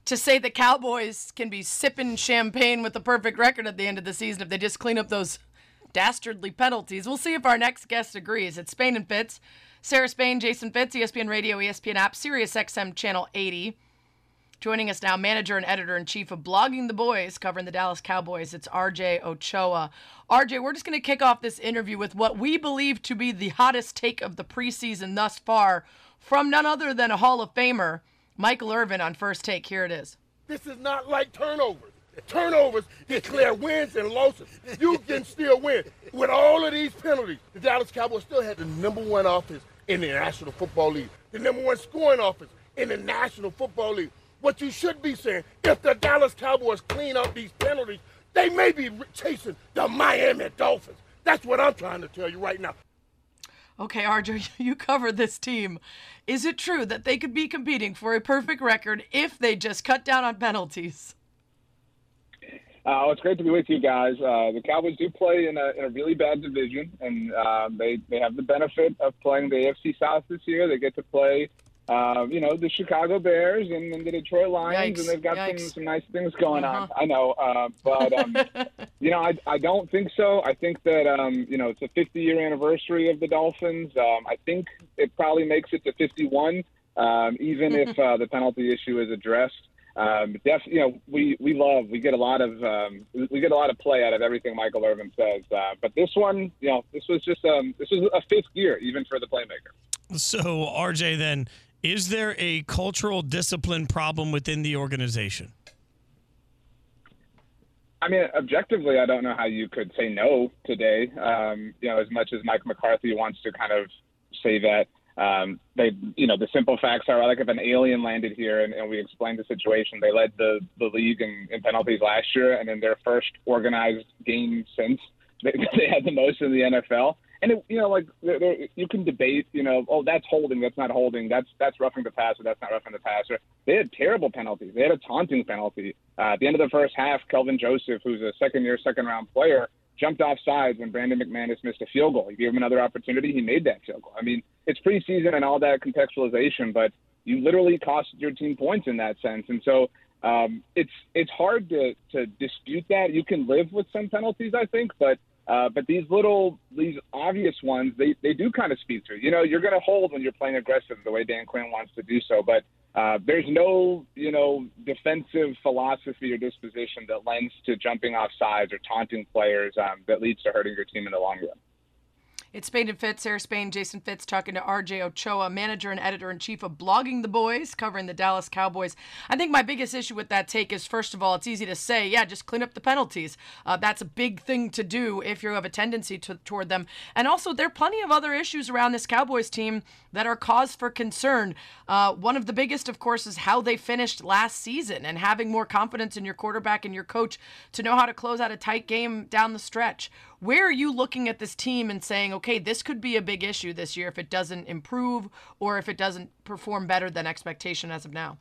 [SPEAKER 3] to say the Cowboys can be sipping champagne with the perfect record at the end of the season if they just clean up those dastardly penalties. We'll see if our next guest agrees. It's Spain and Fitz. Sarah Spain, Jason Fitz, ESPN Radio, ESPN app, Sirius XM Channel 80. Joining us now, manager and editor in chief of Blogging the Boys, covering the Dallas Cowboys. It's RJ Ochoa. RJ, we're just going to kick off this interview with what we believe to be the hottest take of the preseason thus far from none other than a Hall of Famer, Michael Irvin, on first take. Here it is.
[SPEAKER 8] This is not like turnovers. Turnovers declare wins and losses. You can still win. With all of these penalties, the Dallas Cowboys still had the number one offense in the National Football League, the number one scoring offense in the National Football League. What you should be saying, if the Dallas Cowboys clean up these penalties, they may be chasing the Miami Dolphins. That's what I'm trying to tell you right now.
[SPEAKER 3] Okay, RJ, you cover this team. Is it true that they could be competing for a perfect record if they just cut down on penalties?
[SPEAKER 11] Uh, well, it's great to be with you guys. Uh, the Cowboys do play in a, in a really bad division, and uh, they they have the benefit of playing the AFC South this year. They get to play, uh, you know, the Chicago Bears and, and the Detroit Lions,
[SPEAKER 3] Yikes,
[SPEAKER 11] and they've got some, some nice things going
[SPEAKER 3] Uh-huh.
[SPEAKER 11] on. I know, uh, but um, you know, I I don't think so. I think that um, you know it's a 50 year anniversary of the Dolphins. Um, I think it probably makes it to 51, um, even if uh, the penalty issue is addressed. Um, def, you know, we, we love, we get a lot of, um, we get a lot of play out of everything Michael Irvin says. Uh, but this one, you know, this was just, um, this was a fifth year even for the playmaker.
[SPEAKER 2] So RJ, then Is there a cultural discipline problem within the organization?
[SPEAKER 11] I mean, objectively, I don't know how you could say no today. Um, you know, as much as Mike McCarthy wants to kind of say that, um, they, you know, the simple facts are like if an alien landed here and, and we explained the situation, they led the, the league in, in penalties last year, and in their first organized game since, they, they had the most in the NFL. And it, you know, like there, there, you can debate, you know, oh that's holding, that's not holding, that's that's roughing the passer, that's not roughing the passer. They had terrible penalties. They had a taunting penalty uh, at the end of the first half. Kelvin Joseph, who's a second-year, second-round player, jumped off sides when Brandon McManus missed a field goal. He gave him another opportunity. He made that field goal. I mean, it's preseason and all that contextualization, but you literally cost your team points in that sense. And so um, it's it's hard to to dispute that. You can live with some penalties, I think, but uh, but these little, these obvious ones, they, they do kind of speak through. You know, you're going to hold when you're playing aggressive the way Dan Quinn wants to do so. But uh, there's no, you know, defensive philosophy or disposition that lends to jumping off sides or taunting players um, that leads to hurting your team in the long run.
[SPEAKER 3] It's Spain and Fitz, Sarah Spain, Jason Fitz talking to RJ Ochoa, manager and editor in chief of Blogging the Boys, covering the Dallas Cowboys. I think my biggest issue with that take is, first of all, it's easy to say, yeah, just clean up the penalties. Uh, that's a big thing to do if you have a tendency to, toward them. And also, there are plenty of other issues around this Cowboys team that are cause for concern. Uh, one of the biggest, of course, is how they finished last season and having more confidence in your quarterback and your coach to know how to close out a tight game down the stretch. Where are you looking at this team and saying, okay, this could be a big issue this year if it doesn't improve or if it doesn't perform better than expectation as of now?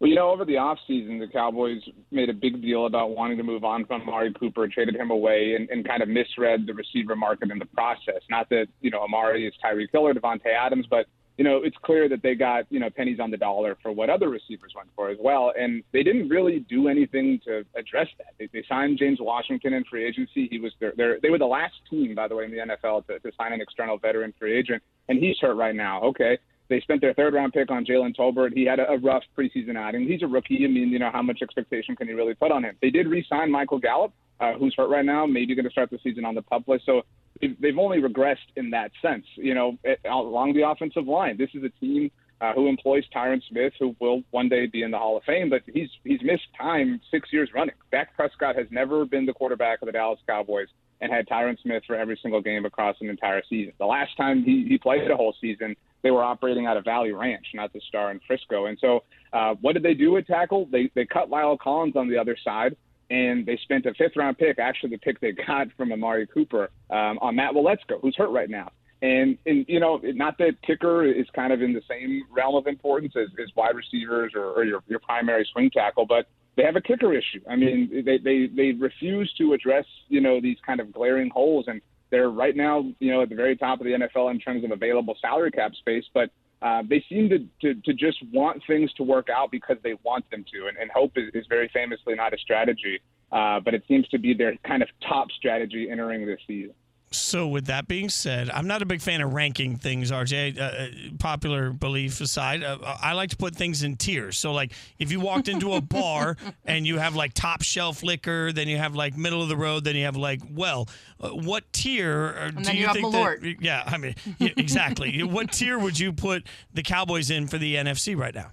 [SPEAKER 11] Well, you know, over the offseason, the Cowboys made a big deal about wanting to move on from Amari Cooper, traded him away, and, and kind of misread the receiver market in the process. Not that, you know, Amari is Tyreek Hill or Davante Adams, but, you know, it's clear that they got, you know, pennies on the dollar for what other receivers went for as well. And they didn't really do anything to address that. They, they signed James Washington in free agency. He was their, their, they were the last team, by the way, in the NFL to, to sign an external veteran free agent, and he's hurt right now. Okay they spent their third round pick on Jalen Tolbert. He had a, a rough preseason outing. He's a rookie. I mean, you know, how much expectation can you really put on him? They did re sign Michael Gallup, uh, who's hurt right now, maybe going to start the season on the pup list. So they've only regressed in that sense, you know, along the offensive line. This is a team uh, who employs Tyron Smith, who will one day be in the Hall of Fame, but he's he's missed time six years running. Dak Prescott has never been the quarterback of the Dallas Cowboys and had Tyron Smith for every single game across an entire season. The last time he, he played a whole season, they were operating out of Valley Ranch, not the Star in Frisco. And so, uh, what did they do at tackle? They they cut La'el Collins on the other side, and they spent a fifth round pick, actually the pick they got from Amari Cooper, um, on Matt Waletzko, who's hurt right now. And and you know, not that kicker is kind of in the same realm of importance as, as wide receivers or, or your your primary swing tackle, but they have a kicker issue. I mean, they they they refuse to address you know these kind of glaring holes and they're right now, you know, at the very top of the NFL in terms of available salary cap space, but uh, they seem to, to, to just want things to work out because they want them to. And, and hope is, is very famously not a strategy, uh, but it seems to be their kind of top strategy entering this season.
[SPEAKER 2] So, with that being said, I'm not a big fan of ranking things, RJ. Uh, uh, popular belief aside, uh, I like to put things in tiers. So, like, if you walked into a bar and you have like top shelf liquor, then you have like middle of the road, then you have like, well, uh, what tier uh, do you,
[SPEAKER 3] you
[SPEAKER 2] think that? Yeah, I mean, yeah, exactly. what tier would you put the Cowboys in for the NFC right now?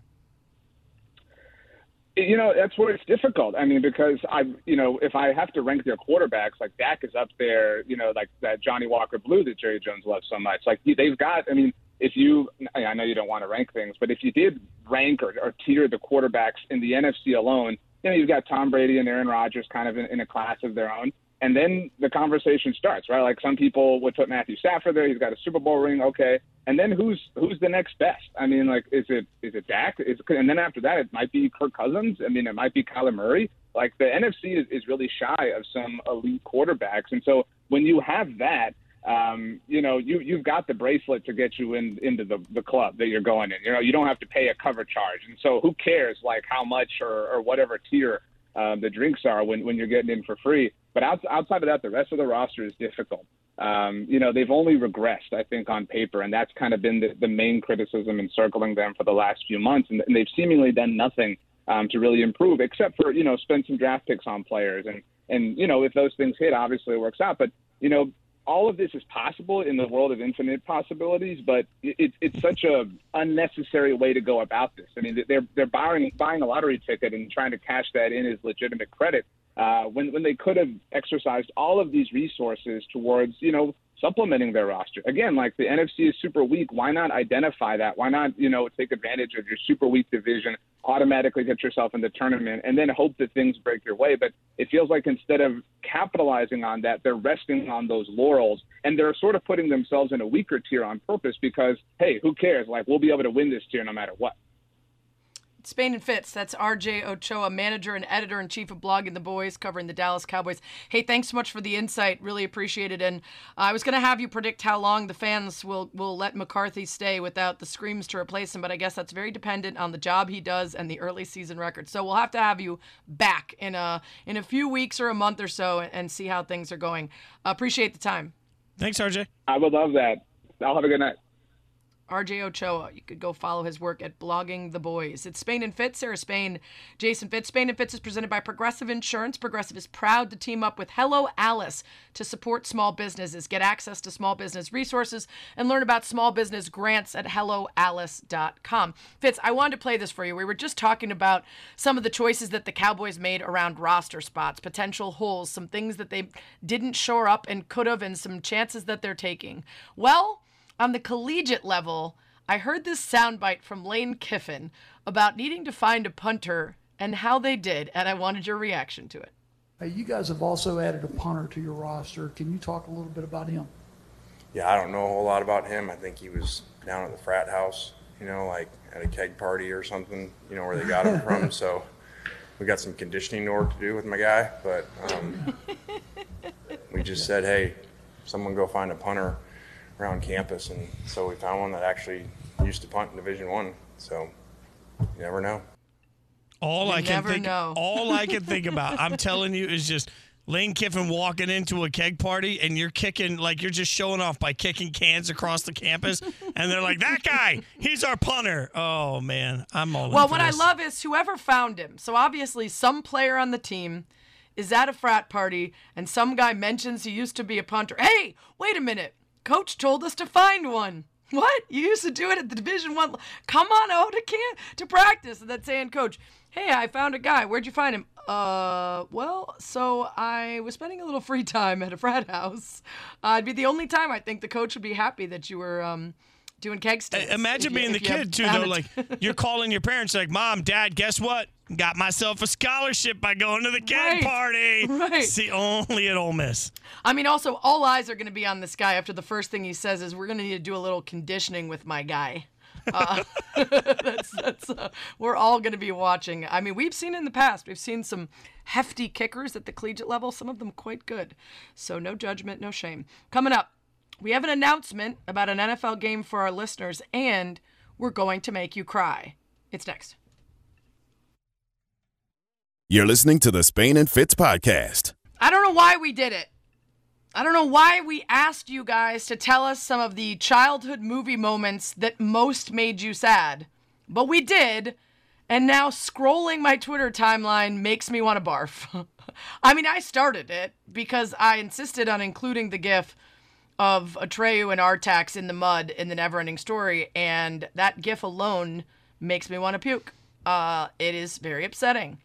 [SPEAKER 11] You know, that's where it's difficult. I mean, because I, you know, if I have to rank their quarterbacks, like Dak is up there, you know, like that Johnnie Walker Blue that Jerry Jones loves so much. Like they've got, I mean, if you, I know you don't want to rank things, but if you did rank or, or tier the quarterbacks in the NFC alone, you know, you've got Tom Brady and Aaron Rodgers kind of in, in a class of their own. And then the conversation starts, right? Like some people would put Matthew Stafford there. He's got a Super Bowl ring, okay. And then who's who's the next best? I mean, like, is it is it Dak? Is, and then after that, it might be Kirk Cousins. I mean, it might be Kyler Murray. Like the NFC is, is really shy of some elite quarterbacks, and so when you have that, um, you know, you you've got the bracelet to get you in into the the club that you're going in. You know, you don't have to pay a cover charge, and so who cares like how much or or whatever tier um, the drinks are when when you're getting in for free. But out, outside of that, the rest of the roster is difficult. Um, you know, they've only regressed, I think, on paper, and that's kind of been the, the main criticism encircling them for the last few months. And, and they've seemingly done nothing um, to really improve, except for you know spend some draft picks on players, and and you know if those things hit, obviously it works out. But you know, all of this is possible in the world of infinite possibilities, but it, it, it's such a unnecessary way to go about this. I mean, they're they're buying buying a lottery ticket and trying to cash that in as legitimate credit uh, when when they could have exercised all of these resources towards you know supplementing their roster. Again, like the NFC is super weak. Why not identify that? Why not, you know, take advantage of your super weak division, automatically get yourself in the tournament, and then hope that things break your way? But it feels like instead of capitalizing on that, they're resting on those laurels and they're sort of putting themselves in a weaker tier on purpose because, hey, who cares? Like, we'll be able to win this tier no matter what.
[SPEAKER 3] Spain and Fitz. That's RJ Ochoa, manager and editor in chief of Blogging the Boys, covering the Dallas Cowboys. Hey, thanks so much for the insight. Really appreciate it. And uh, I was going to have you predict how long the fans will will let McCarthy stay without the screams to replace him, but I guess that's very dependent on the job he does and the early season record. So we'll have to have you back in a in a few weeks or a month or so and, and see how things are going. Uh, appreciate the time.
[SPEAKER 2] Thanks, RJ.
[SPEAKER 11] I would love that. I'll have a good night.
[SPEAKER 3] RJ Ochoa. You could go follow his work at Blogging the Boys. It's Spain and Fitz, Sarah Spain, Jason Fitz. Spain and Fitz is presented by Progressive Insurance. Progressive is proud to team up with Hello Alice to support small businesses. Get access to small business resources and learn about small business grants at helloalice.com. Fitz, I wanted to play this for you. We were just talking about some of the choices that the Cowboys made around roster spots, potential holes, some things that they didn't shore up and could have, and some chances that they're taking. Well, on the collegiate level, I heard this soundbite from Lane Kiffin about needing to find a punter and how they did, and I wanted your reaction to it.
[SPEAKER 12] Hey, you guys have also added a punter to your roster. Can you talk a little bit about him?
[SPEAKER 13] Yeah, I don't know a whole lot about him. I think he was down at the frat house, you know, like at a keg party or something, you know, where they got him from. So we got some conditioning work to do with my guy, but um, we just said, hey, someone go find a punter around campus, and so we found one that actually used to punt in Division One. So you never know.
[SPEAKER 2] All
[SPEAKER 3] You
[SPEAKER 2] I can
[SPEAKER 3] never
[SPEAKER 2] think,
[SPEAKER 3] know.
[SPEAKER 2] all I can think about, I'm telling you, is just Lane Kiffin walking into a keg party and you're kicking like you're just showing off by kicking cans across the campus, and they're like, "That guy, he's our punter." Oh man, I'm all.
[SPEAKER 3] Well,
[SPEAKER 2] for
[SPEAKER 3] what I love is whoever found him. So obviously, some player on the team is at a frat party, and some guy mentions he used to be a punter. Hey, wait a minute! Coach told us to find one. What? You used to do it at the Division One. Come on out to can to practice, and then saying, "Coach, hey, I found a guy. Where'd you find him?" Uh, well, so I was spending a little free time at a frat house. Uh, it'd be the only time I think the coach would be happy that you were um doing keg stands.
[SPEAKER 2] Imagine being the
[SPEAKER 3] if you had
[SPEAKER 2] kid too, though. Like you're calling your parents, like, "Mom, Dad, guess what? Got myself a scholarship by going to the keg
[SPEAKER 3] Right,
[SPEAKER 2] party."
[SPEAKER 3] right.
[SPEAKER 2] See, only at Ole Miss.
[SPEAKER 3] I mean, also, all eyes are going to be on this guy after the first thing he says is, "We're going to need to do a little conditioning with my guy." Uh, that's, that's, uh, we're all going to be watching. I mean, we've seen in the past, we've seen some hefty kickers at the collegiate level, some of them quite good. So, no judgment, no shame. Coming up, we have an announcement about an NFL game for our listeners, and we're going to make you cry. It's next.
[SPEAKER 1] You're listening to the Spain and Fitz podcast.
[SPEAKER 3] I don't know why we did it. I don't know why we asked you guys to tell us some of the childhood movie moments that most made you sad. But we did. And now scrolling my Twitter timeline makes me want to barf. I mean, I started it because I insisted on including the gif of Atreyu and Artax in the mud in the Neverending Story, and that gif alone makes me want to puke. Uh, it is very upsetting.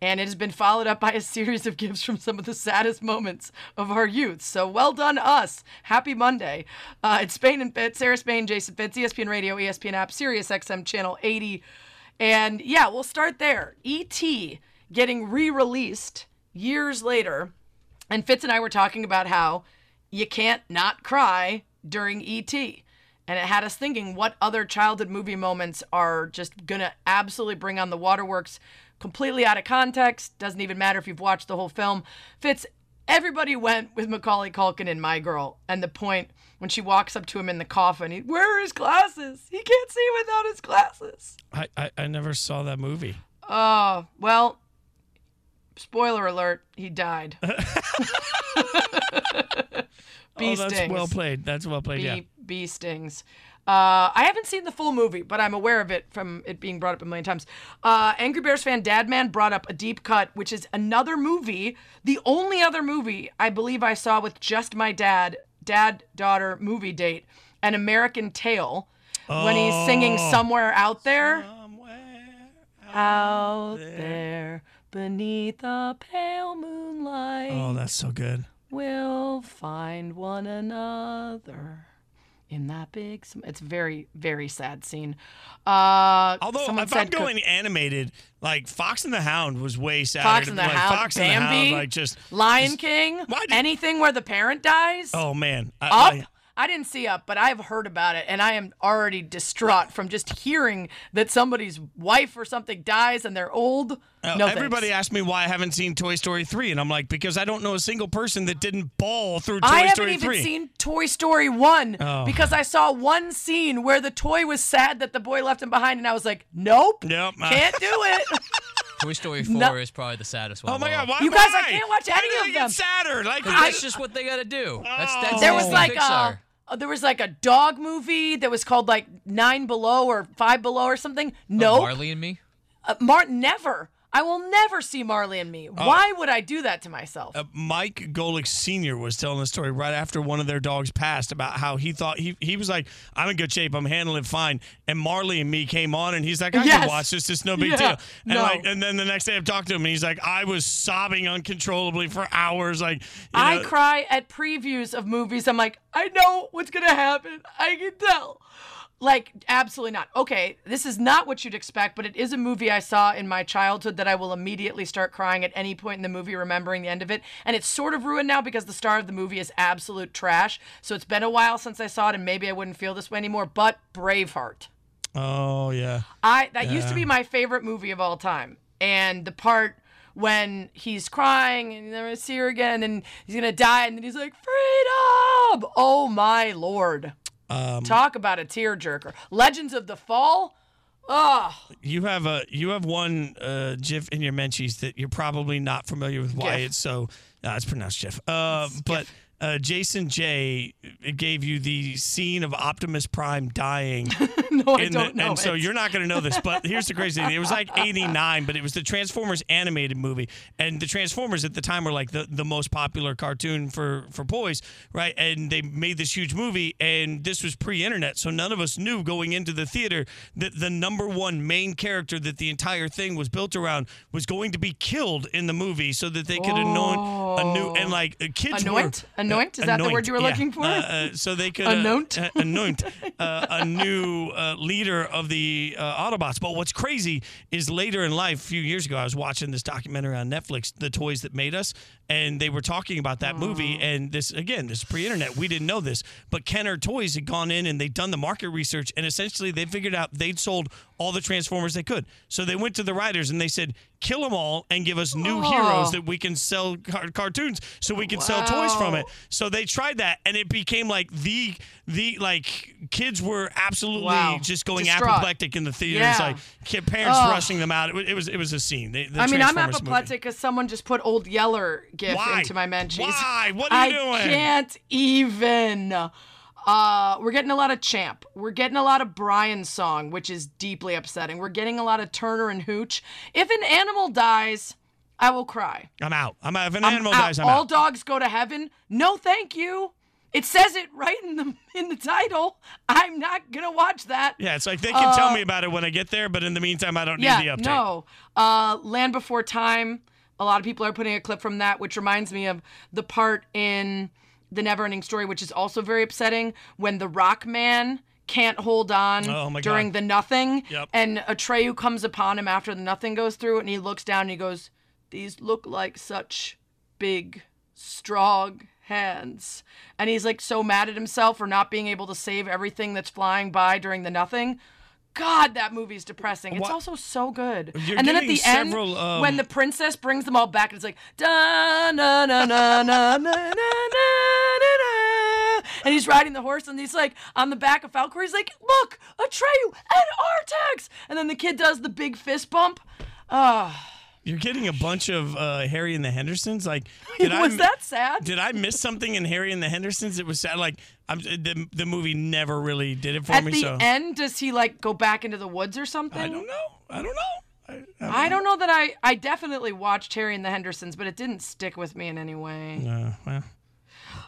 [SPEAKER 3] And it has been followed up by a series of gifts from some of the saddest moments of our youth. So well done, us. Happy Monday. Uh, it's Spain and Fitz, Sarah Spain, Jason Fitz, ESPN Radio, ESPN app, Sirius XM channel 80. And yeah, we'll start there. E.T. getting re released years later. And Fitz and I were talking about how you can't not cry during E.T. And it had us thinking what other childhood movie moments are just going to absolutely bring on the waterworks completely out of context. Doesn't even matter if you've watched the whole film. Fitz, everybody went with Macaulay Culkin in My Girl. And the point when she walks up to him in the coffin, he, where are his glasses? He can't see without his glasses.
[SPEAKER 2] I, I, I never saw that movie.
[SPEAKER 3] Oh, well, spoiler alert, he died. Bee
[SPEAKER 2] oh, that's
[SPEAKER 3] stings.
[SPEAKER 2] well played. That's well played.
[SPEAKER 3] Bee,
[SPEAKER 2] yeah.
[SPEAKER 3] bee stings. Uh, I haven't seen the full movie, but I'm aware of it from it being brought up a million times. Uh, Angry Bears fan Dadman brought up a deep cut, which is another movie, the only other movie I believe I saw with just my dad dad daughter movie date, An American Tale, when he's singing
[SPEAKER 2] Oh.
[SPEAKER 3] Somewhere Out There. out there beneath a pale moonlight.
[SPEAKER 2] Oh, that's so good.
[SPEAKER 3] We'll find one another in that big. It's very, very sad scene. Uh,
[SPEAKER 2] Although if I'm
[SPEAKER 3] said co-
[SPEAKER 2] going animated, like Fox and the Hound was way sadder.
[SPEAKER 3] Fox and the
[SPEAKER 2] like,
[SPEAKER 3] Hound,
[SPEAKER 2] Fox
[SPEAKER 3] Bambi,
[SPEAKER 2] and the Hound, like just
[SPEAKER 3] Lion King, anything where the parent dies.
[SPEAKER 2] oh man, I,
[SPEAKER 3] Up.
[SPEAKER 2] like-
[SPEAKER 3] I didn't see Up, but I've heard about it, and I am already distraught from just hearing that somebody's wife or something dies and they're old.
[SPEAKER 2] Uh,
[SPEAKER 3] no,
[SPEAKER 2] everybody
[SPEAKER 3] thanks.
[SPEAKER 2] asked me why I haven't seen Toy Story 3, and I'm like, because I don't know a single person that didn't bawl through Toy Story three.
[SPEAKER 3] I haven't even
[SPEAKER 2] 3.
[SPEAKER 3] seen Toy Story 1
[SPEAKER 2] Oh.
[SPEAKER 3] because I saw one scene where the toy was sad that the boy left him behind, and I was like, nope,
[SPEAKER 2] Yep.
[SPEAKER 3] can't do it.
[SPEAKER 5] Toy Story 4
[SPEAKER 3] No.
[SPEAKER 5] is probably the saddest one.
[SPEAKER 2] Oh my. God, why?
[SPEAKER 3] You guys, I can't watch
[SPEAKER 2] Why
[SPEAKER 3] any
[SPEAKER 2] do
[SPEAKER 3] of
[SPEAKER 2] they
[SPEAKER 3] them.
[SPEAKER 2] Get sadder, like
[SPEAKER 5] 'Cause that's just what they got to do. That's that's
[SPEAKER 3] there was like
[SPEAKER 5] Pixar.
[SPEAKER 3] a, uh, there was like a dog movie that was called like Nine Below or Five Below or something. No,
[SPEAKER 5] Marley and Me.
[SPEAKER 3] uh, Martin never. I will never see Marley and Me. Why would I do that to myself?
[SPEAKER 2] Uh, Mike Golic Sr. was telling a story right after one of their dogs passed about how he thought he he was like, I'm in good shape, I'm handling it fine. And Marley and me came on and he's like, I
[SPEAKER 3] Yes.
[SPEAKER 2] can watch this, it's no big
[SPEAKER 3] Yeah.
[SPEAKER 2] deal. And
[SPEAKER 3] No.
[SPEAKER 2] like and then the next day I've talked to him and he's like, I was sobbing uncontrollably for hours. Like you
[SPEAKER 3] I
[SPEAKER 2] know,
[SPEAKER 3] cry at previews of movies. I'm like, I know what's gonna happen. I can tell. Like, absolutely not. Okay, this is not what you'd expect, but it is a movie I saw in my childhood that I will immediately start crying at any point in the movie, remembering the end of it. And it's sort of ruined now because the star of the movie is absolute trash. So it's been a while since I saw it, and maybe I wouldn't feel this way anymore. But Braveheart.
[SPEAKER 2] Oh yeah.
[SPEAKER 3] I that used to be my favorite movie of all time. And the part when he's crying and you never see her again and he's gonna die and then he's like, Freedom! Oh my lord.
[SPEAKER 2] Um,
[SPEAKER 3] Talk about a tearjerker. Legends of the Fall? Oh,
[SPEAKER 2] You have a you have one uh, GIF in your mentions that you're probably not familiar with why
[SPEAKER 3] GIF.
[SPEAKER 2] it's so. Uh, it's pronounced GIF. Uh, but uh, Jason J gave you the scene of Optimus Prime dying.
[SPEAKER 3] no, I don't know.
[SPEAKER 2] and so you're not going to know this, but here's the crazy thing. It was like 89, but it was the Transformers animated movie. And the Transformers at the time were like the, the most popular cartoon for, for boys, right? And they made this huge movie, and this was pre internet. So none of us knew going into the theater that the number one main character that the entire thing was built around was going to be killed in the movie so that they could anoint a new, and like uh, kids were-
[SPEAKER 3] Anoint? Anoint? Is that the word you were
[SPEAKER 2] yeah.
[SPEAKER 3] looking for?
[SPEAKER 2] Uh, uh, so they could uh,
[SPEAKER 3] Anoint?
[SPEAKER 2] uh, anoint a new uh, leader of the uh, Autobots. But what's crazy is later in life, a few years ago, I was watching this documentary on Netflix, "The Toys That Made Us," and they were talking about that movie. And this again, this is pre-internet. We didn't know this, but Kenner Toys had gone in and they'd done the market research, and essentially they figured out they'd sold all the Transformers they could. So they went to the writers and they said, "Kill them all and give us new
[SPEAKER 3] Oh.
[SPEAKER 2] heroes that we can sell car- cartoons, so we can sell toys from it." So they tried that, and it became like the the like kids were absolutely
[SPEAKER 3] Wow.
[SPEAKER 2] just going
[SPEAKER 3] Distraught.
[SPEAKER 2] apoplectic in the theaters,
[SPEAKER 3] Yeah.
[SPEAKER 2] like kid, parents
[SPEAKER 3] Ugh.
[SPEAKER 2] rushing them out. It, it was it was a scene. They, the
[SPEAKER 3] I mean, I'm apoplectic because someone just put Old Yeller gif
[SPEAKER 2] Why?
[SPEAKER 3] into my mentions.
[SPEAKER 2] Why? What are you
[SPEAKER 3] I
[SPEAKER 2] doing?
[SPEAKER 3] can't even. Uh, we're getting a lot of Champ. We're getting a lot of Brian's song, which is deeply upsetting. We're getting a lot of Turner and Hooch. If an animal dies, I will cry.
[SPEAKER 2] I'm out. I'm out. If an
[SPEAKER 3] I'm
[SPEAKER 2] animal
[SPEAKER 3] out.
[SPEAKER 2] dies, I'm out.
[SPEAKER 3] All
[SPEAKER 2] out.
[SPEAKER 3] dogs go to heaven. No, thank you. It says it right in the in the title. I'm not gonna watch that.
[SPEAKER 2] Yeah, it's like they can tell
[SPEAKER 3] Uh,
[SPEAKER 2] me about it when I get there, but in the meantime, I don't
[SPEAKER 3] yeah,
[SPEAKER 2] need the update.
[SPEAKER 3] no. Uh, Land Before Time. A lot of people are putting a clip from that, which reminds me of the part in the never ending Story, which is also very upsetting when the Rock Man can't hold on
[SPEAKER 2] Oh,
[SPEAKER 3] during
[SPEAKER 2] God.
[SPEAKER 3] the nothing,
[SPEAKER 2] Yep.
[SPEAKER 3] and Atreyu comes upon him after the nothing goes through, and he looks down and he goes, "These look like such big, strong." hands and he's like so mad at himself for not being able to save everything that's flying by during the nothing God, that movie's depressing. It's also so good.
[SPEAKER 2] You're
[SPEAKER 3] and then at
[SPEAKER 2] getting
[SPEAKER 3] the end,
[SPEAKER 2] um,
[SPEAKER 3] when the princess brings them all back, it's like da na na na na na na na na na, and he's riding the horse, and he's like on the back of Falkor. He's like, "Look, Atreyu and Artax," and then the kid does the big fist bump. Ah,
[SPEAKER 2] You're getting a bunch of uh, Harry and the Hendersons. Like, did
[SPEAKER 3] was
[SPEAKER 2] mi-
[SPEAKER 3] that sad?
[SPEAKER 2] Did I miss something in Harry and the Hendersons? It was sad. Like, I'm, the the movie never really did it for
[SPEAKER 3] At
[SPEAKER 2] me.
[SPEAKER 3] the
[SPEAKER 2] so
[SPEAKER 3] end, does he like go back into the woods or something?
[SPEAKER 2] I don't know. I don't know.
[SPEAKER 3] I don't know that I. I definitely watched Harry and the Hendersons, but it didn't stick with me in any way.
[SPEAKER 2] Uh, well,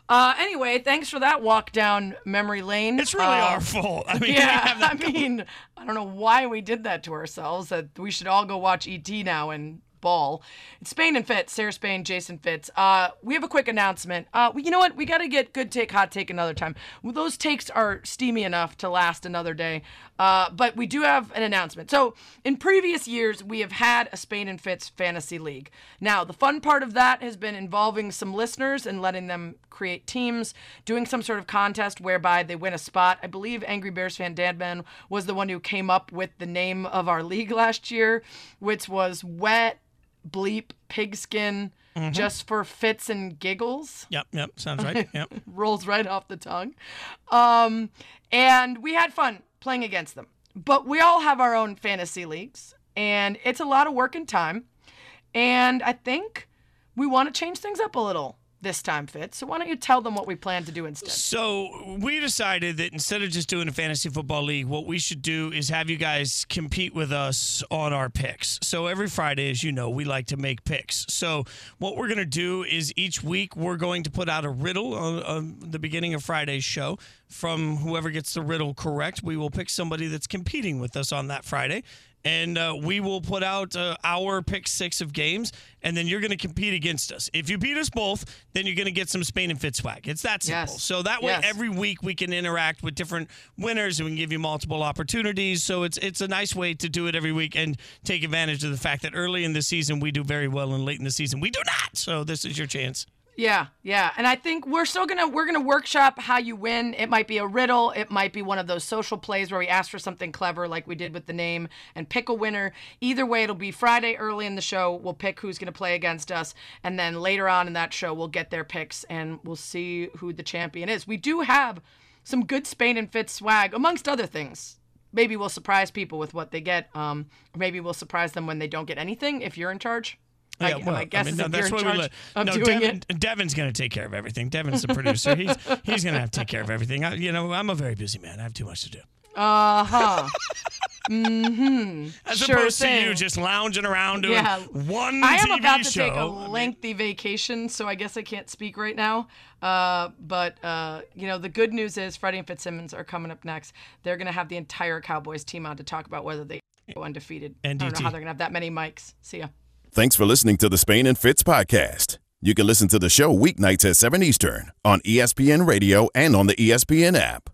[SPEAKER 3] Uh, anyway, thanks for that walk down memory lane.
[SPEAKER 2] It's really
[SPEAKER 3] Uh,
[SPEAKER 2] our fault. I mean,
[SPEAKER 3] yeah,
[SPEAKER 2] have that
[SPEAKER 3] I mean, I don't know why we did that to ourselves. That we should all go watch ET now and ball. It's Spain and Fitz, Sarah Spain, Jason Fitz. Uh, we have a quick announcement. Uh, you know what? We got to get good take, hot take another time. Those takes are steamy enough to last another day. Uh, but we do have an announcement. So, in previous years, we have had a Spain and Fitz fantasy league. Now, the fun part of that has been involving some listeners and letting them create teams, doing some sort of contest whereby they win a spot. I believe Angry Bears fan Dadman was the one who came up with the name of our league last year, which was Wet Bleep Pigskin.
[SPEAKER 2] Mhm.
[SPEAKER 3] Just for fits and giggles
[SPEAKER 2] Yep, yep, sounds right. Yep.
[SPEAKER 3] rolls right off the tongue. Um, and we had fun playing against them. But we all have our own fantasy leagues, and it's a lot of work and time. And I think we want to change things up a little this time, Fitz. So why don't you tell them what we plan to do instead?
[SPEAKER 2] So we decided that instead of just doing a fantasy football league, what we should do is have you guys compete with us on our picks. So every Friday, as you know, we like to make picks. So what we're going to do is each week we're going to put out a riddle on, on the beginning of Friday's show. From whoever gets the riddle correct, we will pick somebody that's competing with us on that Friday. And uh, we will put out uh, our pick six of games, and then you're going to compete against us. If you beat us both, then you're going to get some Spain and Fit swag. It's that simple.
[SPEAKER 3] Yes.
[SPEAKER 2] So that way,
[SPEAKER 3] Yes.
[SPEAKER 2] every week we can interact with different winners, and we can give you multiple opportunities. So it's it's a nice way to do it every week and take advantage of the fact that early in the season we do very well, and late in the season we do not. So this is your chance.
[SPEAKER 3] Yeah, yeah. And I think we're still gonna we're gonna workshop how you win. It might be a riddle, it might be one of those social plays where we ask for something clever like we did with the name and pick a winner. Either way, it'll be Friday early in the show. We'll pick who's gonna play against us, and then later on in that show we'll get their picks and we'll see who the champion is. We do have some good Spain and Fitz swag, amongst other things. Maybe we'll surprise people with what they get. Um, maybe we'll surprise them when they don't get anything if you're in charge. I-
[SPEAKER 2] Yeah, well,
[SPEAKER 3] my guess
[SPEAKER 2] I mean, no, that's why we let. No,
[SPEAKER 3] doing
[SPEAKER 2] Devin. Devin's going to take care of everything. Devin's the producer. He's he's going to have to take care of everything. I, you know, I'm a very busy man. I have too much to do.
[SPEAKER 3] Uh huh. mm-hmm.
[SPEAKER 2] As
[SPEAKER 3] sure
[SPEAKER 2] opposed
[SPEAKER 3] thing.
[SPEAKER 2] to you just lounging around doing
[SPEAKER 3] yeah.
[SPEAKER 2] one
[SPEAKER 3] I am
[SPEAKER 2] TV
[SPEAKER 3] about to
[SPEAKER 2] show.
[SPEAKER 3] take a lengthy vacation, so I guess I can't speak right now. Uh, but uh, you know, the good news is Freddie and Fitzsimmons are coming up next. They're gonna have the entire Cowboys team on to talk about whether they go undefeated. I don't know how they're gonna have that many mics. See ya.
[SPEAKER 1] Thanks for listening to the Spain and Fitz podcast. You can listen to the show weeknights at 7 Eastern on ESPN Radio and on the ESPN app.